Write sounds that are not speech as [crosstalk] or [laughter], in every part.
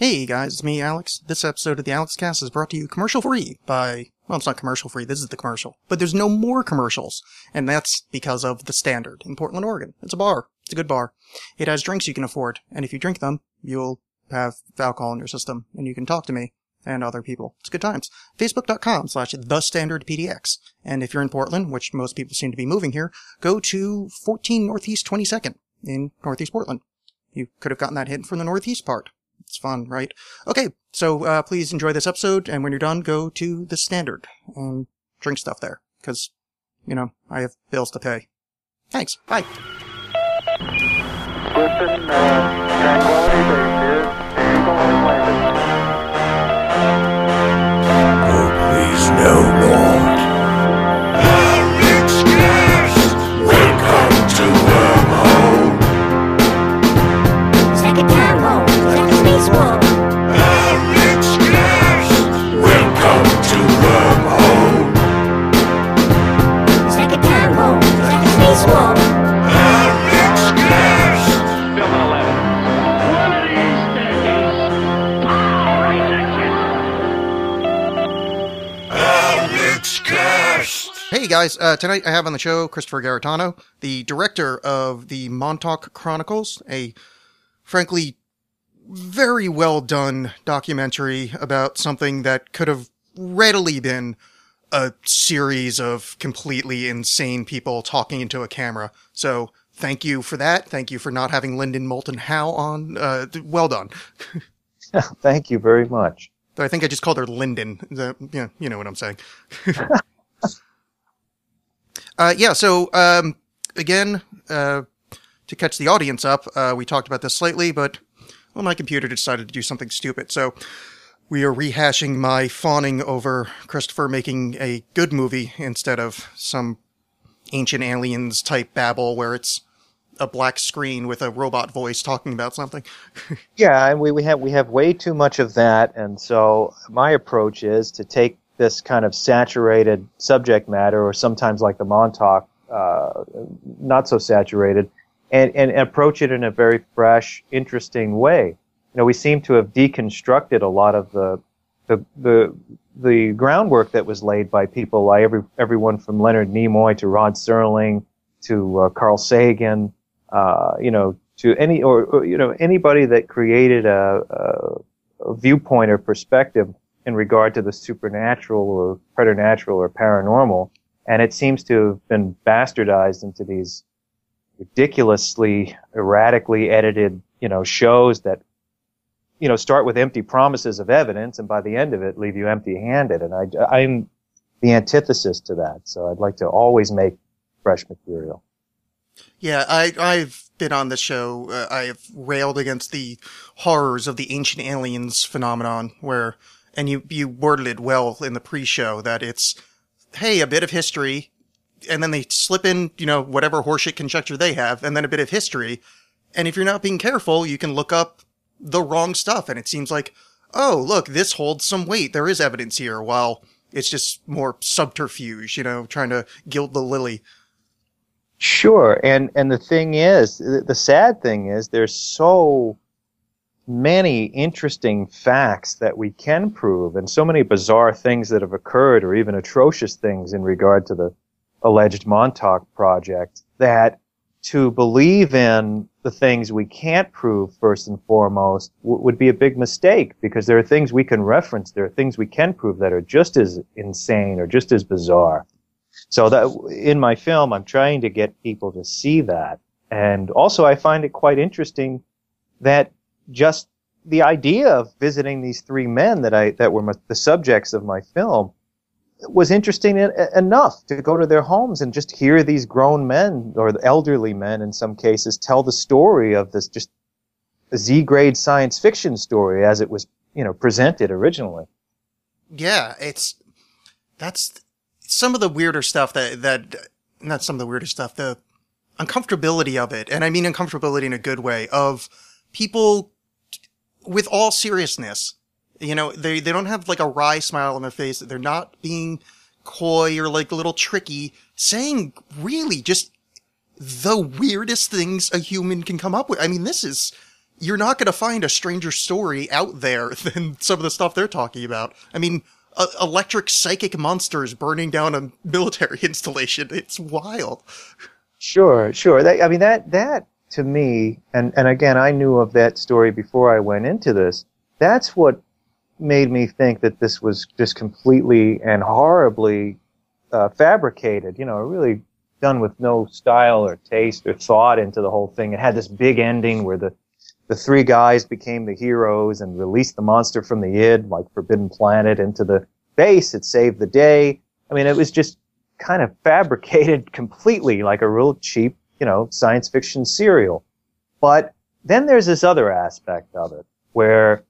Hey guys, it's me, Alex. This episode of the Alexxcast is brought to you commercial free by, well, it's not commercial free, this is the commercial. But there's no more commercials, and that's because of the Standard in Portland, Oregon. It's a bar. It's a good bar. It has drinks you can afford, and if you drink them, you'll have alcohol in your system, and you can talk to me and other people. It's good times. Facebook.com slash The Standard PDX. And if you're in Portland, which most people seem to be moving here, go to 14 Northeast 22nd in Northeast Portland. You could have gotten that hint from the Northeast part. It's fun, right? Okay, so uh, please enjoy this episode, and when you're done, go to the Standard and drink stuff there, because, you know, I have bills to pay. Thanks. Bye. Listen, uh, Hey guys, uh, tonight I have on the show Christopher Garetano, the director of the Montauk Chronicles, a frankly very well done documentary about something that could have readily been a series of completely insane people talking into a camera. So thank you for that. Thank you for not having Lyndon Moulton Howe on. Uh, well done. [laughs] Thank you very much. I think I just called her Lyndon. The, yeah, you know what I'm saying. [laughs] uh, yeah. So um, again, uh, to catch the audience up, uh, we talked about this slightly, but well, my computer decided to do something stupid. So we are rehashing my fawning over Christopher making a good movie instead of some ancient aliens type babble where it's a black screen with a robot voice talking about something. [laughs] Yeah, and we, we have we have way too much of that, and so my approach is to take this kind of saturated subject matter, or sometimes like the Montauk, uh, not so saturated, and, and approach it in a very fresh, interesting way. You know, we seem to have deconstructed a lot of the the the, the groundwork that was laid by people like every everyone from Leonard Nimoy to Rod Serling to uh, Carl Sagan, uh, you know, to any or, or you know anybody that created a, a, a viewpoint or perspective in regard to the supernatural or preternatural or paranormal, and it seems to have been bastardized into these ridiculously erratically edited, you know, shows that you know start with empty promises of evidence and by the end of it leave you empty-handed. And I, I'm the antithesis to that. So I'd like to always make fresh material. Yeah, I, I've been on the show. Uh, I have railed against the horrors of the ancient aliens phenomenon, where, and you you worded it well in the pre-show that it's, hey, a bit of history, and then they slip in, you know, whatever horseshit conjecture they have, and then a bit of history, and if you're not being careful, you can look up the wrong stuff, and it seems like, oh, look, this holds some weight. There is evidence here, while it's just more subterfuge, you know, trying to gild the lily. Sure, and and the thing is, the, sad thing is, there's so many interesting facts that we can prove, and so many bizarre things that have occurred, or even atrocious things in regard to the alleged Montauk project, that to believe in the things we can't prove first and foremost w- would be a big mistake because there are things we can reference, there are things we can prove that are just as insane or just as bizarre. So that in my film, I'm trying to get people to see that. And also I find it quite interesting that just the idea of visiting these three men that I, that were my, the subjects of my film was interesting en- enough to go to their homes and just hear these grown men or elderly men in some cases tell the story of this just Z grade science fiction story as it was, you know, presented originally. Yeah, it's that's some of the weirder stuff that that not some of the weirder stuff, the uncomfortability of it, and I mean uncomfortability in a good way of people with all seriousness. You know, they they don't have like a wry smile on their face. They're not being coy or like a little tricky, saying really just the weirdest things a human can come up with. I mean, this is you're not going to find a stranger story out there [laughs] than some of the stuff they're talking about. I mean, electric psychic monsters burning down a military [laughs] installation. It's wild. Sure, sure. That, I mean, that that to me, and and again, I knew of that story before I went into this. That's what made me think that this was just completely and horribly uh, fabricated. You know, really done with no style or taste or thought into the whole thing. It had this big ending where the the three guys became the heroes and released the monster from the id, like Forbidden Planet, into the base. It saved the day. I mean, it was just kind of fabricated [laughs] completely like a real cheap, you know, science fiction serial. But then there's this other aspect of it where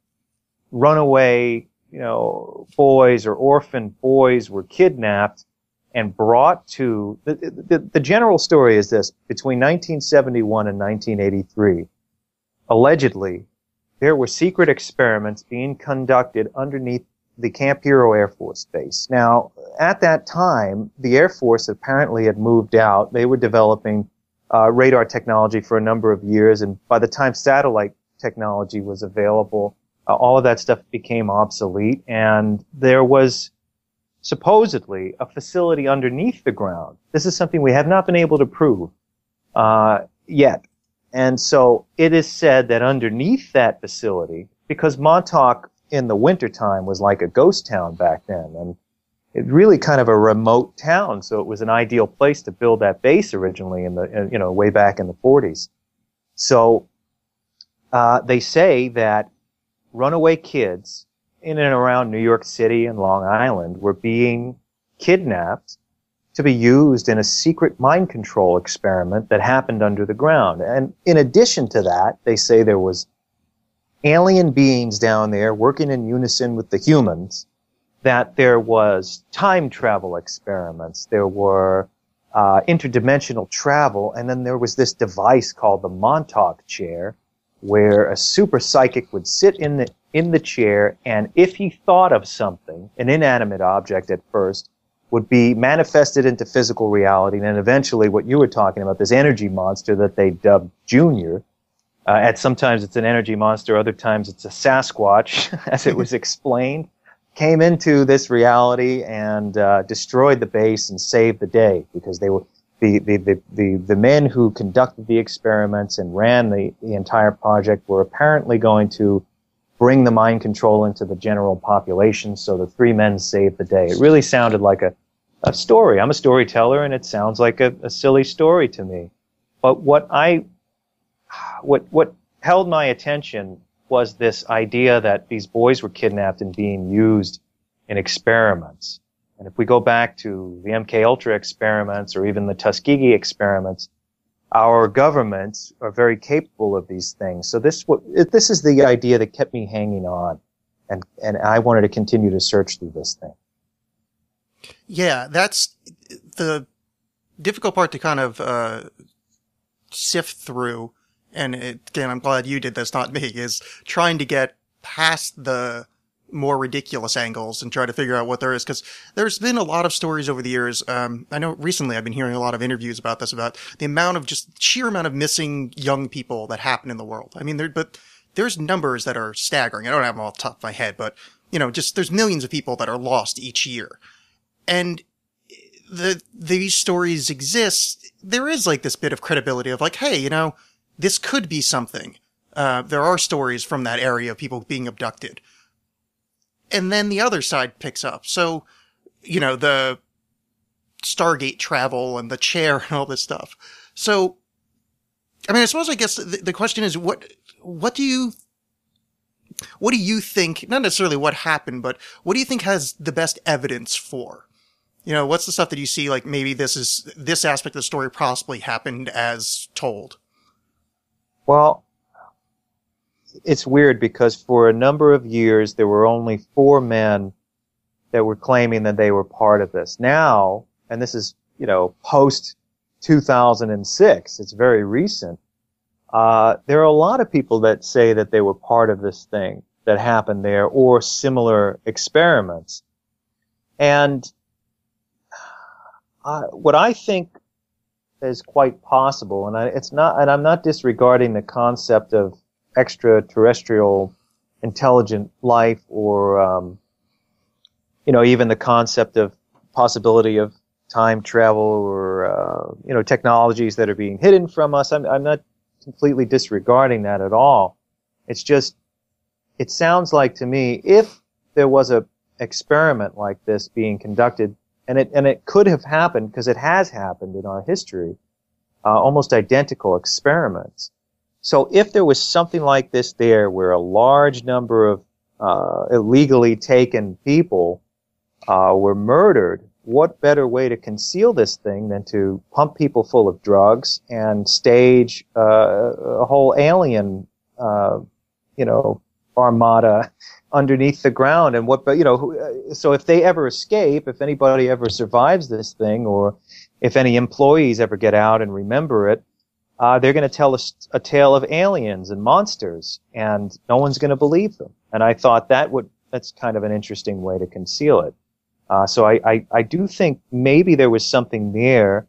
runaway, you know, boys or orphan boys were kidnapped and brought to the, the, the general story is this between 1971 and 1983 allegedly there were secret experiments being conducted underneath the Camp Hero Air Force Base. Now, at that time, the Air Force apparently had moved out. They were developing uh, radar technology for a number of years, and by the time satellite technology was available, uh, all of that stuff became obsolete, and there was supposedly a facility underneath the ground. This is something we have not been able to prove uh, yet. And so it is said that underneath that facility, because Montauk in the wintertime was like a ghost town back then, and it really kind of a remote town, so it was an ideal place to build that base originally in the, you know, way back in the 40s. So, uh, they say that runaway kids in and around New York City and Long Island were being kidnapped to be used in a secret mind control experiment that happened under the ground. And in addition to that, they say there was alien beings down there working in unison with the humans, that there was time travel experiments, there were uh, interdimensional travel, and then there was this device called the Montauk chair, where a super psychic would sit in the in the chair, and if he thought of something, an inanimate object at first, would be manifested into physical reality, and then eventually what you were talking about, this energy monster that they dubbed Junior. Uh, at sometimes it's an energy monster, other times it's a Sasquatch, [laughs] as it was explained, came into this reality and uh, destroyed the base and saved the day because they were the, the, the, the, the men who conducted the experiments and ran the, the entire project were apparently going to bring the mind control into the general population. So the three men saved the day. It really sounded like a, a story. I'm a storyteller and it sounds like a, a silly story to me. But what I, what, what held my attention was this idea that these boys were kidnapped and being used in experiments. And if we go back to the MK Ultra experiments or even the Tuskegee experiments, our governments are very capable of these things. So this this is the idea that kept me hanging on, and and I wanted to continue to search through this thing. Yeah, that's the difficult part to kind of uh, sift through. And it, again, I'm glad you did this, not me. Is trying to get past the more ridiculous angles and try to figure out what there is. Cause there's been a lot of stories over the years. Um, I know recently I've been hearing a lot of interviews about this, about the amount of just sheer amount of missing young people that happen in the world. I mean, there, but there's numbers that are staggering. I don't have them off the top of my head, but you know, just there's millions of people that are lost each year. And the, these stories exist. There is like this bit of credibility of like, hey, you know, this could be something. Uh, there are stories from that area of people being abducted and then the other side picks up. So, you know, the Stargate travel and the chair [laughs] and all this stuff. So, I mean, I suppose I guess the, the question is what, what do you, what do you think, not necessarily what happened, but what do you think has the best evidence for? You know, what's the stuff that you see like maybe this is, this aspect of the story possibly happened as told? Well, it's weird because for a number of years there were only four men that were claiming that they were part of this. Now, and this is, you know, post 2006, it's very recent, uh, there are a lot of people that say that they were part of this thing that happened there or similar experiments. And uh, what I think is quite possible, and I, it's not, and I'm not disregarding the concept of extraterrestrial intelligent life or um, you know even the concept of possibility of time travel or uh, you know technologies that are being hidden from us. I'm, I'm not completely disregarding that at all. It's just it sounds like to me if there was a experiment like this being conducted and it and it could have happened because it has happened in our history uh, almost identical experiments so if there was something like this there where a large number of uh, illegally taken people uh, were murdered, what better way to conceal this thing than to pump people full of drugs and stage uh, a whole alien, uh, you know, armada underneath the ground? And what, you know, uh, so if they ever escape, if anybody ever survives this thing, or if any employees ever get out and remember it, uh, they're going to tell us a tale of aliens and monsters, and no one's going to believe them. And I thought that would that's kind of an interesting way to conceal it. Uh, so I, I I do think maybe there was something there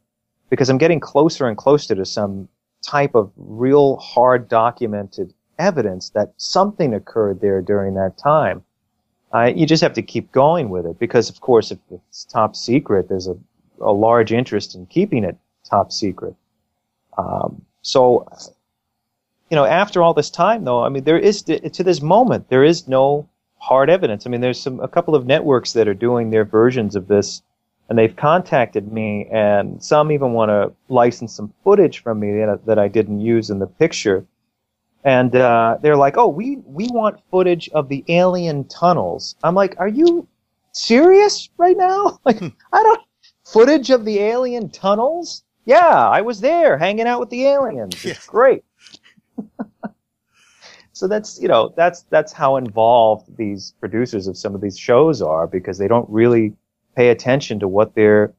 because I'm getting closer and closer to some type of real hard documented evidence that something occurred there during that time. Uh, you just have to keep going with it because, of course, if it's top secret, there's a, a large interest in keeping it top secret. Um, so, you know, after all this time, though, I mean, there is to this moment there is no hard evidence. I mean, there's some a couple of networks that are doing their versions of this, and they've contacted me, and some even want to license some footage from me that, that I didn't use in the picture. And uh, they're like, "Oh, we we want footage of the alien tunnels." I'm like, "Are you serious right now? [laughs] Like, I don't footage of the alien tunnels." Yeah, I was there hanging out with the aliens. It's Yeah. great. [laughs] so that's you know that's that's how involved these producers of some of these shows are because they don't really pay attention to what they're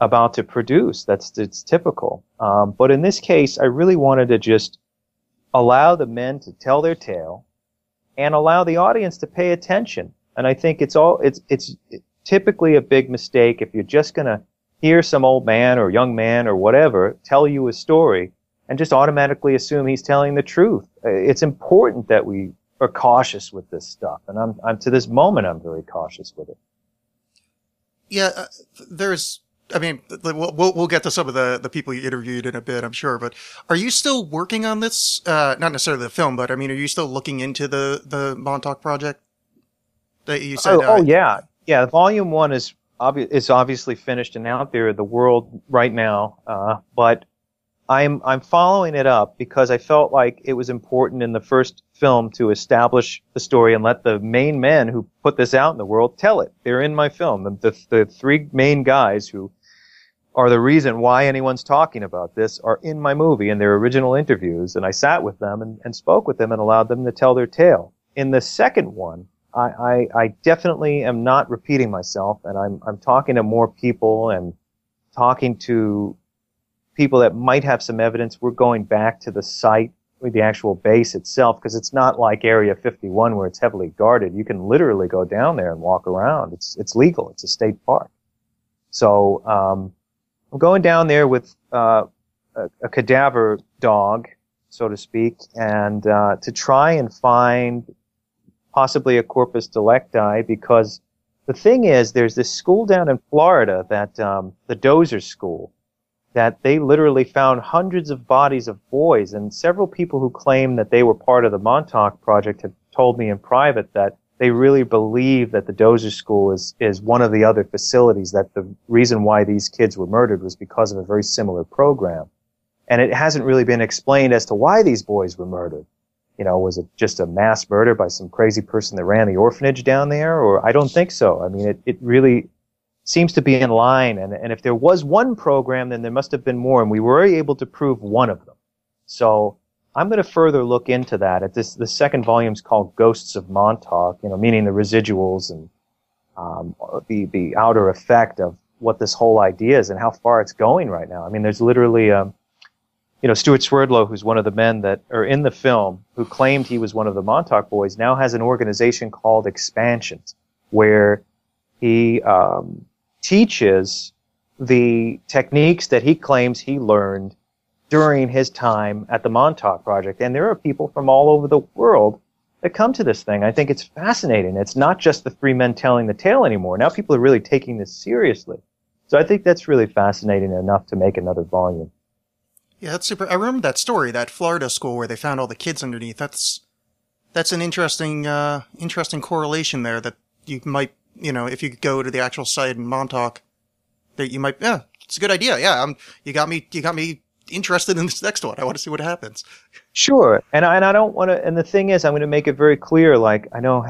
about to produce. That's it's typical. Um, but in this case, I really wanted to just allow the men to tell their tale and allow the audience to pay attention. And I think it's all it's it's typically a big mistake if you're just going to hear some old man or young man or whatever tell you a story and just automatically assume he's telling the truth. Uh, It's important that we are cautious with this stuff, and I'm, I'm to this moment I'm very cautious with it. Yeah, uh, there's. I mean, we'll, we'll we'll get to some of the the people you interviewed in a bit, I'm sure. But are you still working on this? Uh, not necessarily the film, but I mean, are you still looking into the the Montauk project that you said? oh, uh, oh, yeah, yeah. Volume one is obvi- is obviously finished and out there in the world right now. Uh, but I'm I'm following it up because I felt like it was important in the first film to establish the story and let the main men who put this out in the world tell it. They're in my film. The the, the three main guys who are the reason why anyone's talking about this are in my movie in their original interviews, and I sat with them and, and spoke with them and allowed them to tell their tale. In the second one, I, I, I definitely am not repeating myself, and I'm I'm talking to more people and talking to people that might have some evidence. We're going back to the site, with the actual base itself, because it's not like Area 51 where it's heavily guarded. You can literally go down there and walk around. It's it's legal. It's a state park. So um, I'm going down there with uh, a, a cadaver dog, so to speak, and uh, to try and find possibly a corpus delicti because the thing is, there's this school down in Florida that um, the Dozier School that they literally found hundreds of bodies of boys, and several people who claim that they were part of the Montauk Project have told me in private that they really believe that the Dozier School is is one of the other facilities. That the reason why these kids were murdered was because of a very similar program, and it hasn't really been explained as to why these boys were murdered. You know, was it just a mass murder by some crazy person that ran the orphanage down there? Or I don't think so. I mean, it, it really seems to be in line. And, and if there was one program, then there must have been more. And we were able to prove one of them. So I'm going to further look into that. At this, the second volume is called Ghosts of Montauk, you know, meaning the residuals and um, the, the outer effect of what this whole idea is and how far it's going right now. I mean, there's literally, um, you know, Stewart Swerdlow, who's one of the men that are in the film, who claimed he was one of the Montauk boys, now has an organization called Expansions, where he um, teaches the techniques that he claims he learned during his time at the Montauk Project. And there are people from all over the world that come to this thing. I think it's fascinating. It's not just the three men telling the tale anymore. Now people are really taking this seriously. So I think that's really fascinating enough to make another volume. Yeah, that's super. I remember that story, that Florida school where they found all the kids underneath. That's that's an interesting uh interesting correlation there that you might, you know, if you go to the actual site in Montauk, that you might yeah, it's a good idea. Yeah, um you got me you got me interested in this next one. I want to see what happens. Sure, and I, and I don't want to. And the thing is, I'm going to make it very clear. Like I know,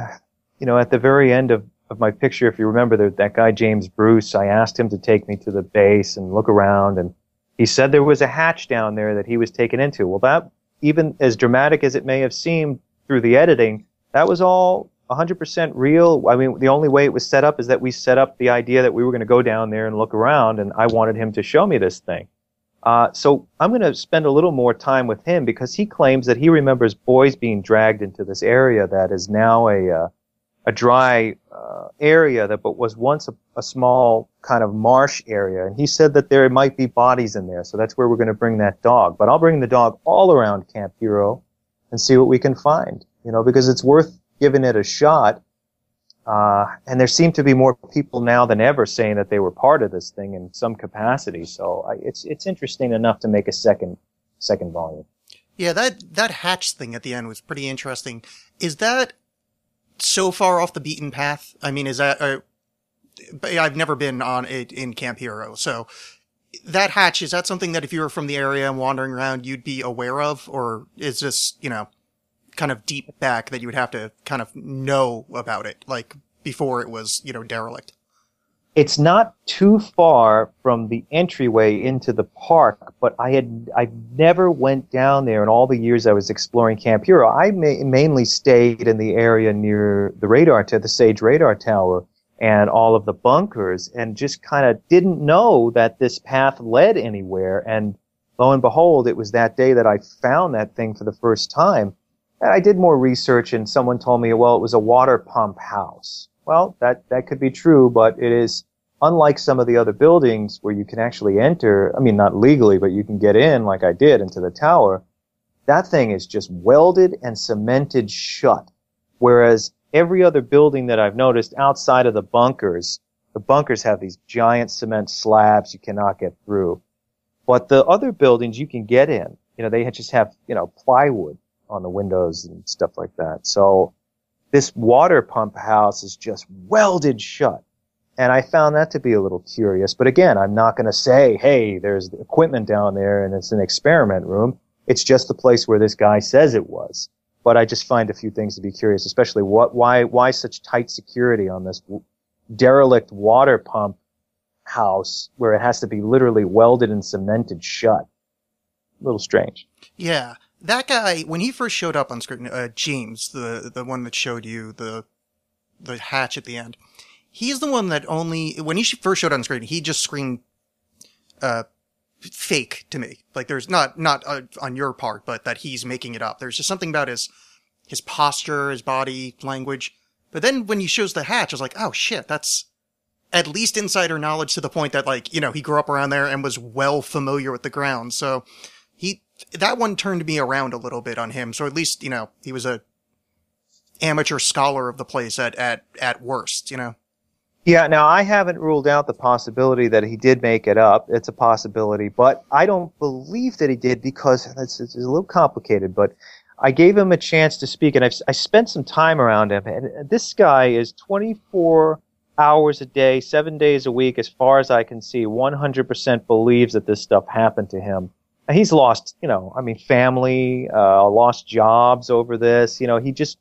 you know, at the very end of of my picture, if you remember that that guy James Bruce, I asked him to take me to the base and look around, and he said there was a hatch down there that he was taken into. Well, that even as dramatic as it may have seemed through the editing, that was all 100% real. I mean, the only way it was set up is that we set up the idea that we were going to go down there and look around, and I wanted him to show me this thing. Uh, so I'm going to spend a little more time with him because he claims that he remembers boys being dragged into this area that is now a uh, a dry uh, area that but was once a, a, small kind of marsh area, and he said that there might be bodies in there. So that's where we're going to bring that dog. But I'll bring the dog all around Camp Hero and see what we can find. You know, because it's worth giving it a shot. Uh, and there seem to be more people now than ever saying that they were part of this thing in some capacity. So I, it's it's interesting enough to make a second second volume. Yeah, that that hatch thing at the end was pretty interesting. Is that so far off the beaten path? I mean, is that uh, I've never been on it in Camp Hero, so that hatch is that something that if you were from the area and wandering around, you'd be aware of, or is this you know kind of deep back that you would have to kind of know about it, like before it was, you know, derelict? It's not too far from the entryway into the park, but I had I never went down there in all the years I was exploring Camp Hero. I ma- mainly stayed in the area near the radar to the Sage radar tower and all of the bunkers and just kind of didn't know that this path led anywhere and lo and behold it was that day that I found that thing for the first time and I did more research and someone told me, well, it was a water pump house. Well, that, that could be true, but it is unlike some of the other buildings where you can actually enter, I mean, not legally, but you can get in like I did into the tower. That thing is just welded and cemented shut. Whereas every other building that I've noticed outside of the bunkers, the bunkers have these giant cement slabs you cannot get through. But the other buildings you can get in, you know, they just have, you know, plywood on the windows and stuff like that. So this water pump house is just welded shut. And I found that to be a little curious. But again, I'm not going to say, hey, there's equipment down there and it's an experiment room. It's just the place where this guy says it was. But I just find a few things to be curious, especially what, why, why such tight security on this derelict water pump house where it has to be literally welded and cemented shut. A little strange. Yeah that guy when he first showed up on screen, uh, James, the the one that showed you the the hatch at the end, he's the one that only when he first showed on screen, he just screamed uh fake to me. Like there's not not uh, on your part, but that he's making it up. There's just something about his his posture, his body language. But then when he shows the hatch, I was like, oh shit, that's at least insider knowledge to the point that like you know he grew up around there and was well familiar with the ground. So he that one turned me around a little bit on him. So at least, you know, he was a amateur scholar of the place at, at, at worst, you know? Yeah, now I haven't ruled out the possibility that he did make it up. It's a possibility, but I don't believe that he did because it's, it's a little complicated, but I gave him a chance to speak and I've, I spent some time around him and this guy is 24 hours a day, seven days a week, as far as I can see, 100% believes that this stuff happened to him he's lost, you know, I mean, family, uh, lost jobs over this. You know, he just,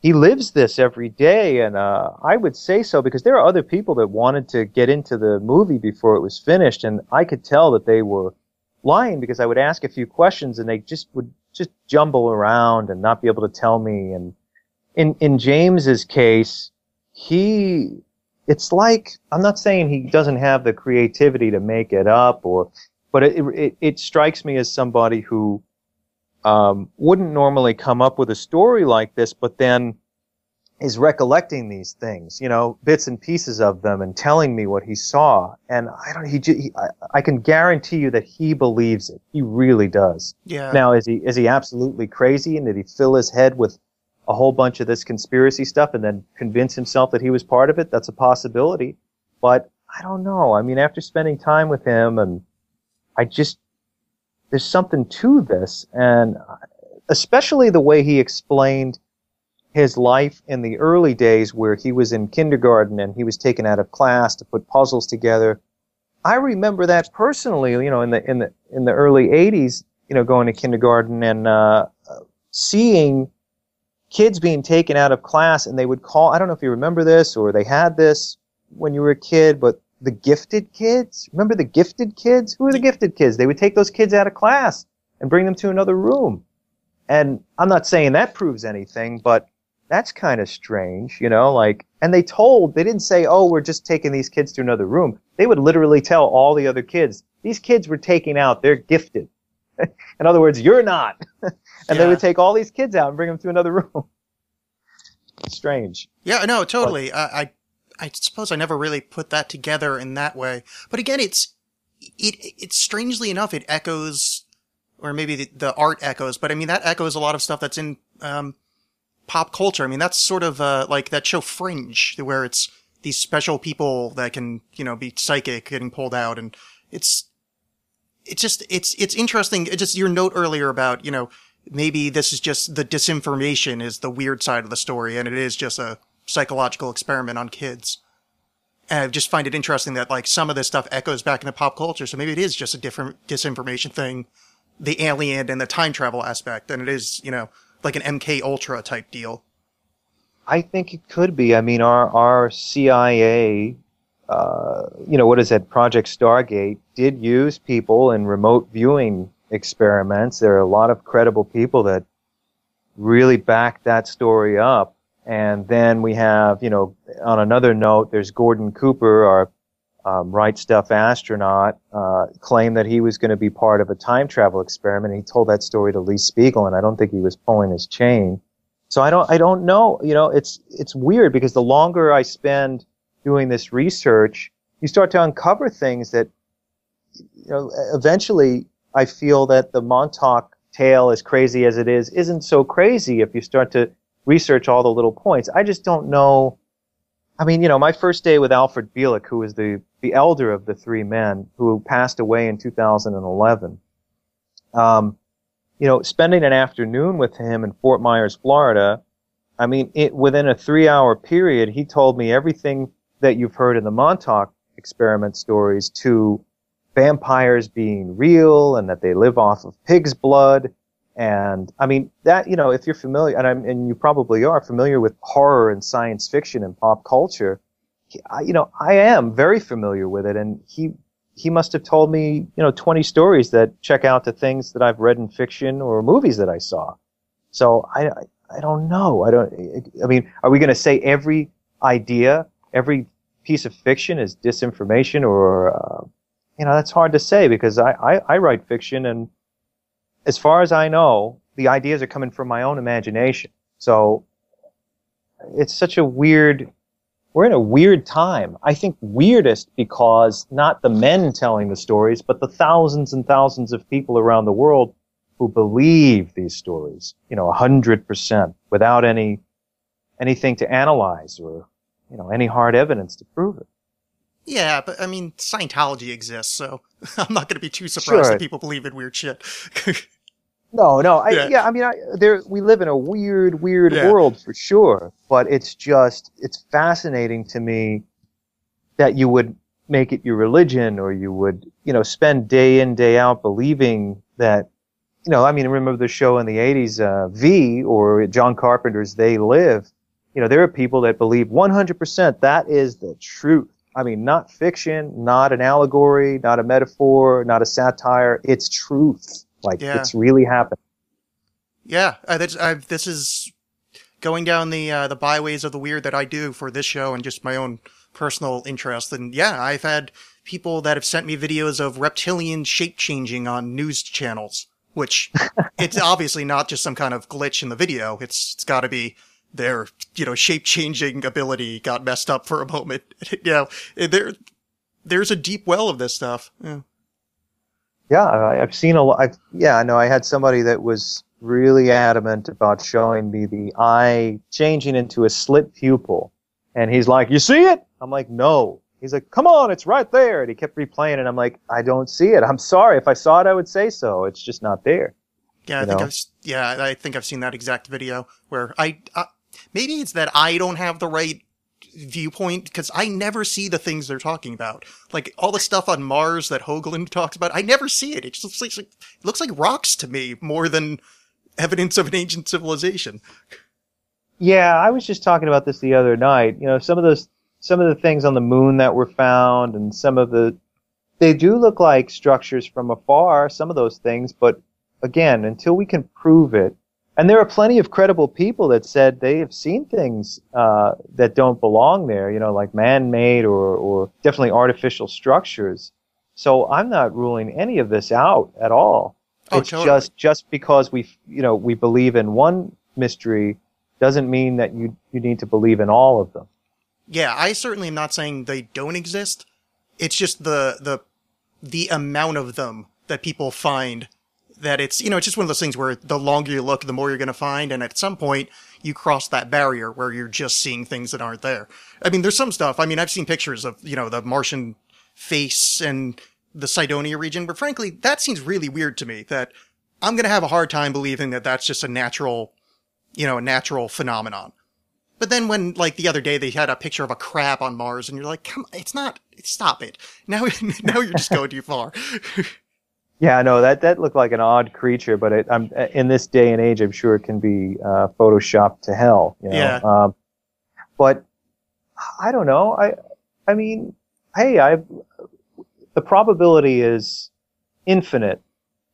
he lives this every day. And, uh, I would say so because there are other people that wanted to get into the movie before it was finished. And I could tell that they were lying because I would ask a few questions and they just would just jumble around and not be able to tell me. And in, in James's case, he, it's like, I'm not saying he doesn't have the creativity to make it up or but it, it, it strikes me as somebody who um, wouldn't normally come up with a story like this, but then is recollecting these things, you know, bits and pieces of them, and telling me what he saw. And I don't. He, he I, I can guarantee you that he believes it. He really does. Yeah. Now, is he is he absolutely crazy, and did he fill his head with a whole bunch of this conspiracy stuff, and then convince himself that he was part of it? That's a possibility. But I don't know. I mean, after spending time with him, and I just there's something to this, and especially the way he explained his life in the early days where he was in kindergarten and he was taken out of class to put puzzles together. I remember that personally, you know, in the in the in the early '80s, you know, going to kindergarten and uh, seeing kids being taken out of class, and they would call. I don't know if you remember this or they had this when you were a kid, but the gifted kids. Remember the gifted kids? Who are the gifted kids? They would take those kids out of class and bring them to another room. And I'm not saying that proves anything, but that's kind of strange, you know, like, and they told, they didn't say, oh, we're just taking these kids to another room. They would literally tell all the other kids, these kids were taken out, they're gifted. [laughs] In other words, you're not. [laughs] and they would take all these kids out and bring them to another [laughs] room. strange. Yeah, no, totally. I, I, I suppose I never really put that together in that way. But again, it's, it, it's strangely enough, it echoes, or maybe the, the art echoes, but I mean, that echoes a lot of stuff that's in, um, pop culture. I mean, that's sort of, uh, like that show Fringe, where it's these special people that can, you know, be psychic getting pulled out. And it's, it's just, it's, it's interesting. Just your note earlier about, you know, maybe this is just the disinformation is the weird side of the story and it is just a psychological experiment on kids. And I just find it interesting that like some of this stuff echoes back into pop culture. So maybe it is just a different disinformation thing, the alien and the time travel aspect. And it is, you know, like an MK Ultra type deal. I think it could be. I mean, our our CIA, uh, you know, what is that? Project Stargate did use people in remote viewing experiments. There are a lot of credible people that really back that story up. And then we have, you know, on another note, there's Gordon Cooper, our um, right stuff astronaut, uh, claimed that he was going to be part of a time travel experiment. He told that story to Lee Speigel, and I don't think he was pulling his chain. So I don't, I don't know. You know, it's, it's weird because the longer I spend doing this research, you start to uncover things that, you know, eventually I feel that the Montauk tale, as crazy as it is, isn't so crazy if you start to research all the little points. I just don't know. I mean, you know, my first day with Alfred Bielek, who was the, the elder of the three men who passed away in 2011, um, you know, spending an afternoon with him in Fort Myers, Florida, I mean, it, within a three hour period, he told me everything that you've heard in the Montauk experiment stories to vampires being real and that they live off of pig's blood. And I mean, that, you know, if you're familiar, and, I'm, and you probably are familiar with horror and science fiction and pop culture, I, you know, I am very familiar with it. And he, he must have told me, you know, 20 stories that check out to things that I've read in fiction or movies that I saw. So I, I, don't know. I don't, I mean, are we going to say every idea, every piece of fiction is disinformation or, uh, you know, that's hard to say because I, I, I write fiction and as far as I know, the ideas are coming from my own imagination. So it's such a weird, we're in a weird time. I think weirdest because not the men telling the stories, but the thousands and thousands of people around the world who believe these stories, you know, a hundred percent without any, anything to analyze or, you know, any hard evidence to prove it. Yeah, but I mean, Scientology exists, so [laughs] I'm not going to be too surprised Sure. that people believe in weird shit. [laughs] No, no, I, Yeah. yeah. I mean, I, there we live in a weird, weird Yeah. world for sure. But it's just, it's fascinating to me that you would make it your religion, or you would, you know, spend day in, day out believing that, you know, I mean, remember the show in the '80s, uh, V, or John Carpenter's They Live. You know, there are people that believe 100% that is the truth. I mean, not fiction, not an allegory, not a metaphor, not a satire. It's truth. Like Yeah. it's really happened. yeah, uh, I've, this is going down the uh, the byways of the weird that I do for this show and just my own personal interest. And yeah, I've had people that have sent me videos of reptilian shape changing on news channels, which [laughs] it's obviously not just some kind of glitch in the video. It's it's got to be their, you know, shape changing ability got messed up for a moment. [laughs] you know, there, there's a deep well of this stuff. Yeah. Yeah, I've seen a lot. I've, yeah, I know. I had somebody that was really adamant about showing me the eye changing into a slit pupil, and he's like, "You see it?" I'm like, "No." He's like, "Come on, it's right there." And he kept replaying, and I'm like, "I don't see it. I'm sorry. If I saw it, I would say so. It's just not there." Yeah, I You think know? I've yeah, I think I've seen that exact video where I maybe it's that I don't have the right viewpoint because I never see the things they're talking about. Like all the stuff on Mars that Hoagland [laughs] talks about, I never see it. It just looks like it looks like rocks to me more than evidence of an ancient civilization. Yeah, I was just talking about this the other night. You know, some of those, some of the things on the moon that were found, and some of the, they do look like structures from afar. Some of those things, but again, until we can prove it, and there are plenty of credible people that said they have seen things uh, that don't belong there. You know, like man-made or or definitely artificial structures. So I'm not ruling any of this out at all. Oh, it's totally. just just because we you know we believe in one mystery doesn't mean that you you need to believe in all of them. Yeah, I certainly am not saying they don't exist. It's just the the the amount of them that people find that it's you know it's just one of those things where the longer you look, the more you're going to find, and at some point you cross that barrier where you're just seeing things that aren't there. I mean, there's some stuff. I mean, I've seen pictures of you know the Martian face and the Cydonia region, but frankly, that seems really weird to me. That I'm going to have a hard time believing that that's just a natural, you know, a natural phenomenon. But then when, like, the other day they had a picture of a crab on Mars and you're like, come, it's not, stop it. Now, [laughs] now you're just going too far. [laughs] Yeah, no, that that looked like an odd creature, but it, I'm in this day and age, I'm sure it can be uh, photoshopped to hell. You know? Yeah. Um, but I don't know. I I mean, hey, I the probability is infinite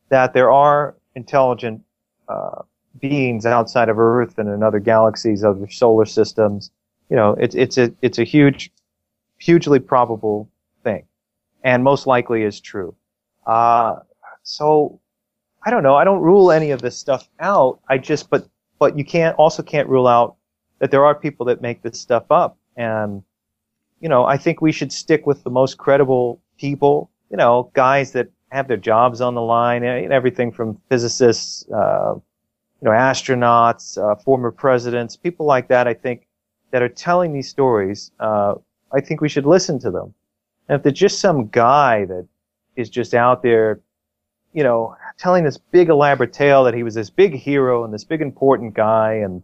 that there are intelligent uh, beings outside of Earth and in other galaxies, other solar systems. You know, it's it's a it's a huge, hugely probable thing, and most likely is true. Uh, so I don't know. I don't rule any of this stuff out. I just, but, but you can't, also can't rule out that there are people that make this stuff up. And, you know, I think we should stick with the most credible people, you know, guys that have their jobs on the line and everything from physicists, uh, you know, astronauts, uh, former presidents, people like that, I think, that are telling these stories, uh, I think we should listen to them. And if they're just some guy that is just out there, you know, telling this big elaborate tale that he was this big hero and this big important guy and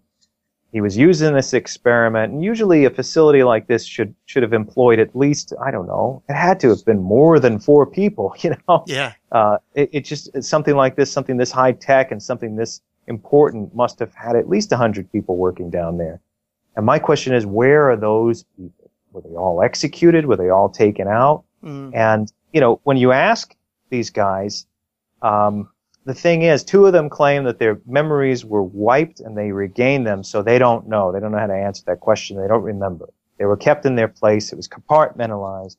he was using this experiment. And usually a facility like this should, should have employed at least, I don't know, it had to have been more than four people, [laughs] you know? yeah. Uh, it, it just, something like this, something this high tech and something this important must have had at least a hundred people working down there. And my question is, where are those people? Were they all executed? Were they all taken out? Mm. And, you know, when you ask these guys, um, the thing is, two of them claim that their memories were wiped and they regained them, so they don't know. They don't know how to answer that question. They don't remember. They were kept in their place. It was compartmentalized.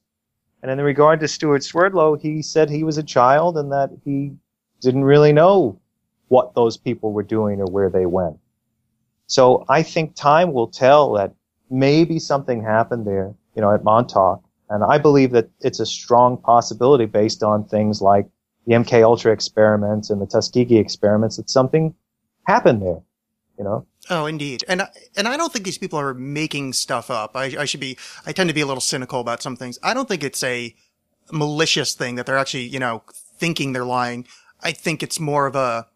And in regard to Stewart Swerdlow, he said he was a child and that he didn't really know what those people were doing or where they went. So I think time will tell that maybe something happened there, you know, at Montauk. And I believe that it's a strong possibility based on things like the MK Ultra experiments and the Tuskegee experiments that something happened there, you know? Oh, indeed. And and I don't think these people are making stuff up. I, I should be, I tend to be a little cynical about some things. I don't think it's a malicious thing that they're actually, you know, thinking they're lying. I think it's more of a,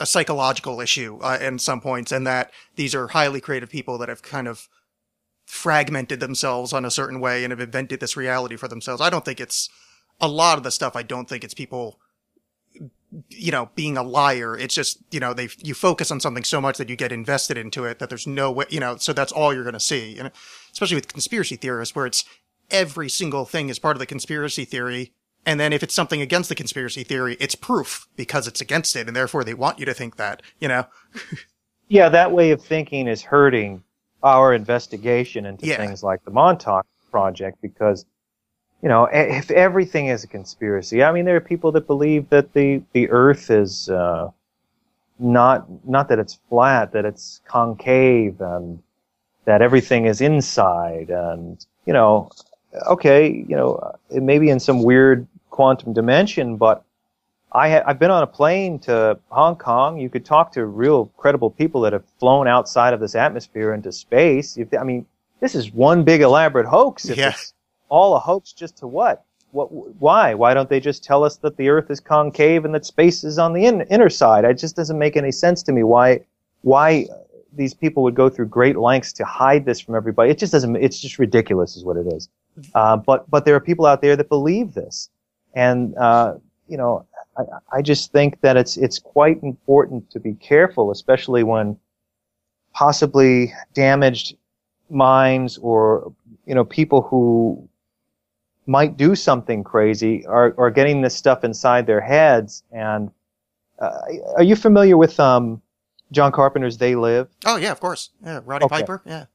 a psychological issue uh, in some points and that these are highly creative people that have kind of fragmented themselves on a certain way and have invented this reality for themselves. I don't think it's a lot of the stuff. I don't think it's people you know, being a liar. It's just, you know, they, you focus on something so much that you get invested into it that there's no way, you know, so that's all you're going to see. And especially with conspiracy theorists where it's every single thing is part of the conspiracy theory. And then if it's something against the conspiracy theory, it's proof because it's against it. And therefore they want you to think that, you know? [laughs] Yeah, that way of thinking is hurting our investigation into Yeah. things like the Montauk Project because, you know, if everything is a conspiracy, I mean, there are people that believe that the, the Earth is, uh, not not that it's flat, that it's concave and that everything is inside and you know, okay, you know, it may be in some weird quantum dimension, but I ha- I've been on a plane to Hong Kong. You could talk to real credible people that have flown outside of this atmosphere into space. If, I mean, this is one big elaborate hoax. If Yeah. it's all a hoax, just to what? What? Why? Why don't they just tell us that the Earth is concave and that space is on the in, inner side? It just doesn't make any sense to me. Why? Why these people would go through great lengths to hide this from everybody? It just doesn't. It's just ridiculous, is what it is. Uh, but but there are people out there that believe this, and uh, you know, I, I just think that it's it's quite important to be careful, especially when possibly damaged minds or you know people who might do something crazy are are getting this stuff inside their heads. And uh, are you familiar with um, John Carpenter's They Live? Oh yeah, of course. Yeah, Roddy Okay. Piper. Yeah.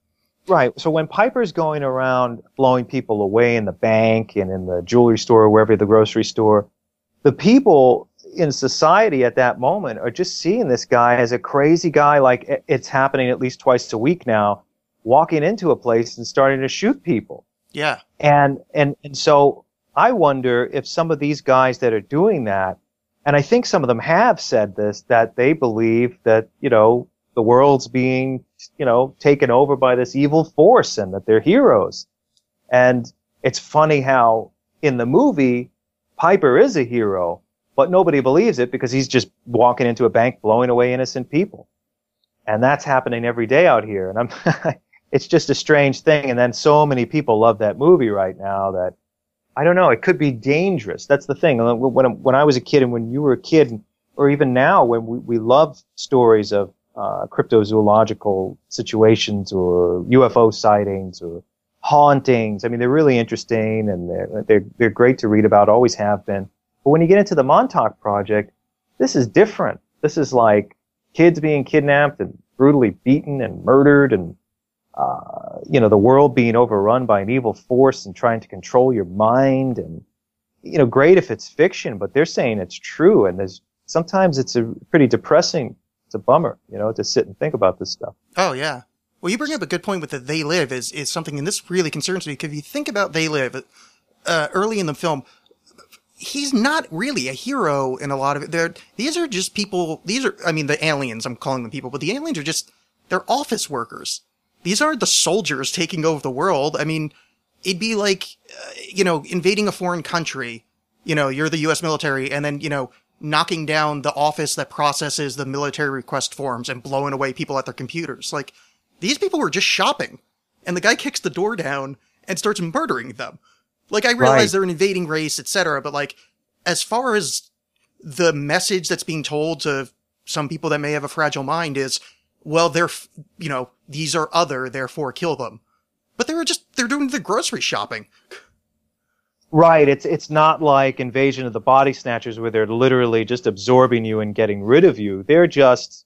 Right. So when Piper's going around blowing people away in the bank and in the jewelry store or wherever the grocery store, the people in society at that moment are just seeing this guy as a crazy guy. Like it's happening at least twice a week now, walking into a place and starting to shoot people. Yeah. And, and, and so I wonder if some of these guys that are doing that, and I think some of them have said this, that they believe that, you know, the world's being, you know, taken over by this evil force and that they're heroes. And it's funny how in the movie, Piper is a hero, but nobody believes it because he's just walking into a bank blowing away innocent people. And that's happening every day out here. And I'm, [laughs] it's just a strange thing. And then so many people love that movie right now that I don't know. It could be dangerous. That's the thing. When when I was a kid, and when you were a kid, or even now, when we, we love stories of uh, cryptozoological situations or UFO sightings or hauntings. I mean, they're really interesting and they're they're they're great to read about. Always have been. But when you get into the Montauk Project, this is different. This is like kids being kidnapped and brutally beaten and murdered and uh, you know, the world being overrun by an evil force and trying to control your mind and, you know, great if it's fiction, but they're saying it's true. And there's, sometimes it's a pretty depressing, it's a bummer, you know, to sit and think about this stuff. Oh yeah. Well, you bring up a good point with the They Live is is something, and this really concerns me because if you think about They Live, uh, early in the film, he's not really a hero in a lot of it. They're, these are just people. These are, I mean, the aliens. I'm calling them people, but the aliens are just they're office workers. These aren't the soldiers taking over the world. I mean, it'd be like, uh, you know, invading a foreign country. You know, you're the U.S. military, and then you know, knocking down the office that processes the military request forms and blowing away people at their computers. Like, these people were just shopping, and the guy kicks the door down and starts murdering them. Like, I realize Right. they're an invading race, etc., but like, as far as the message that's being told to some people that may have a fragile mind is, well, they're, you know, these are other, therefore kill them. But they were just, they're doing the grocery shopping. Right. It's, it's not like Invasion of the Body Snatchers where they're literally just absorbing you and getting rid of you. They're just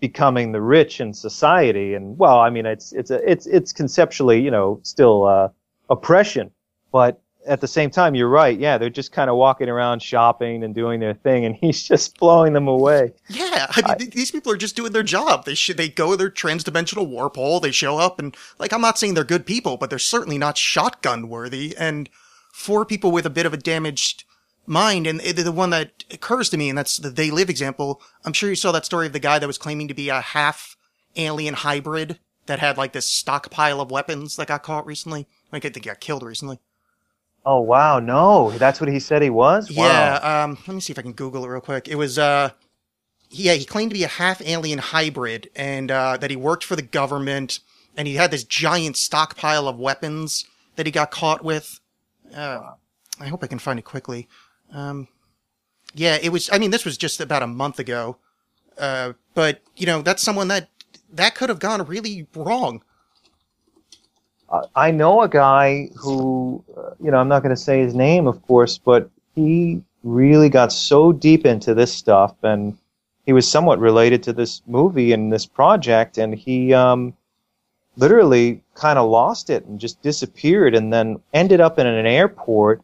becoming the rich in society. And well, I mean, it's, it's a, it's, it's conceptually, you know, still, uh, oppression, but at the same time, you're right. Yeah. They're just kind of walking around shopping and doing their thing and [laughs] he's just blowing them away. Yeah, I mean, th- these people are just doing their job. They should, they go their transdimensional warp hole, they show up, and, like, I'm not saying they're good people, but they're certainly not shotgun worthy, and for people with a bit of a damaged mind, and the the one that occurs to me, and that's the They Live example, I'm sure you saw that story of the guy that was claiming to be a half alien hybrid that had, like, this stockpile of weapons that got caught recently. Like, I think he got killed recently. Oh, wow. No, that's what he said he was? Wow. Yeah, um, let me see if I can Google it real quick. It was, uh, yeah, he claimed to be a half alien hybrid and, uh, that he worked for the government and he had this giant stockpile of weapons that he got caught with. Uh, I hope I can find it quickly. Um, yeah, it was, I mean, this was just about a month ago. Uh, but, you know, that's someone that, that could have gone really wrong. I know a guy who, uh, you know, I'm not going to say his name, of course, but he really got so deep into this stuff, and he was somewhat related to this movie and this project, and he um, literally kind of lost it and just disappeared, and then ended up in an airport.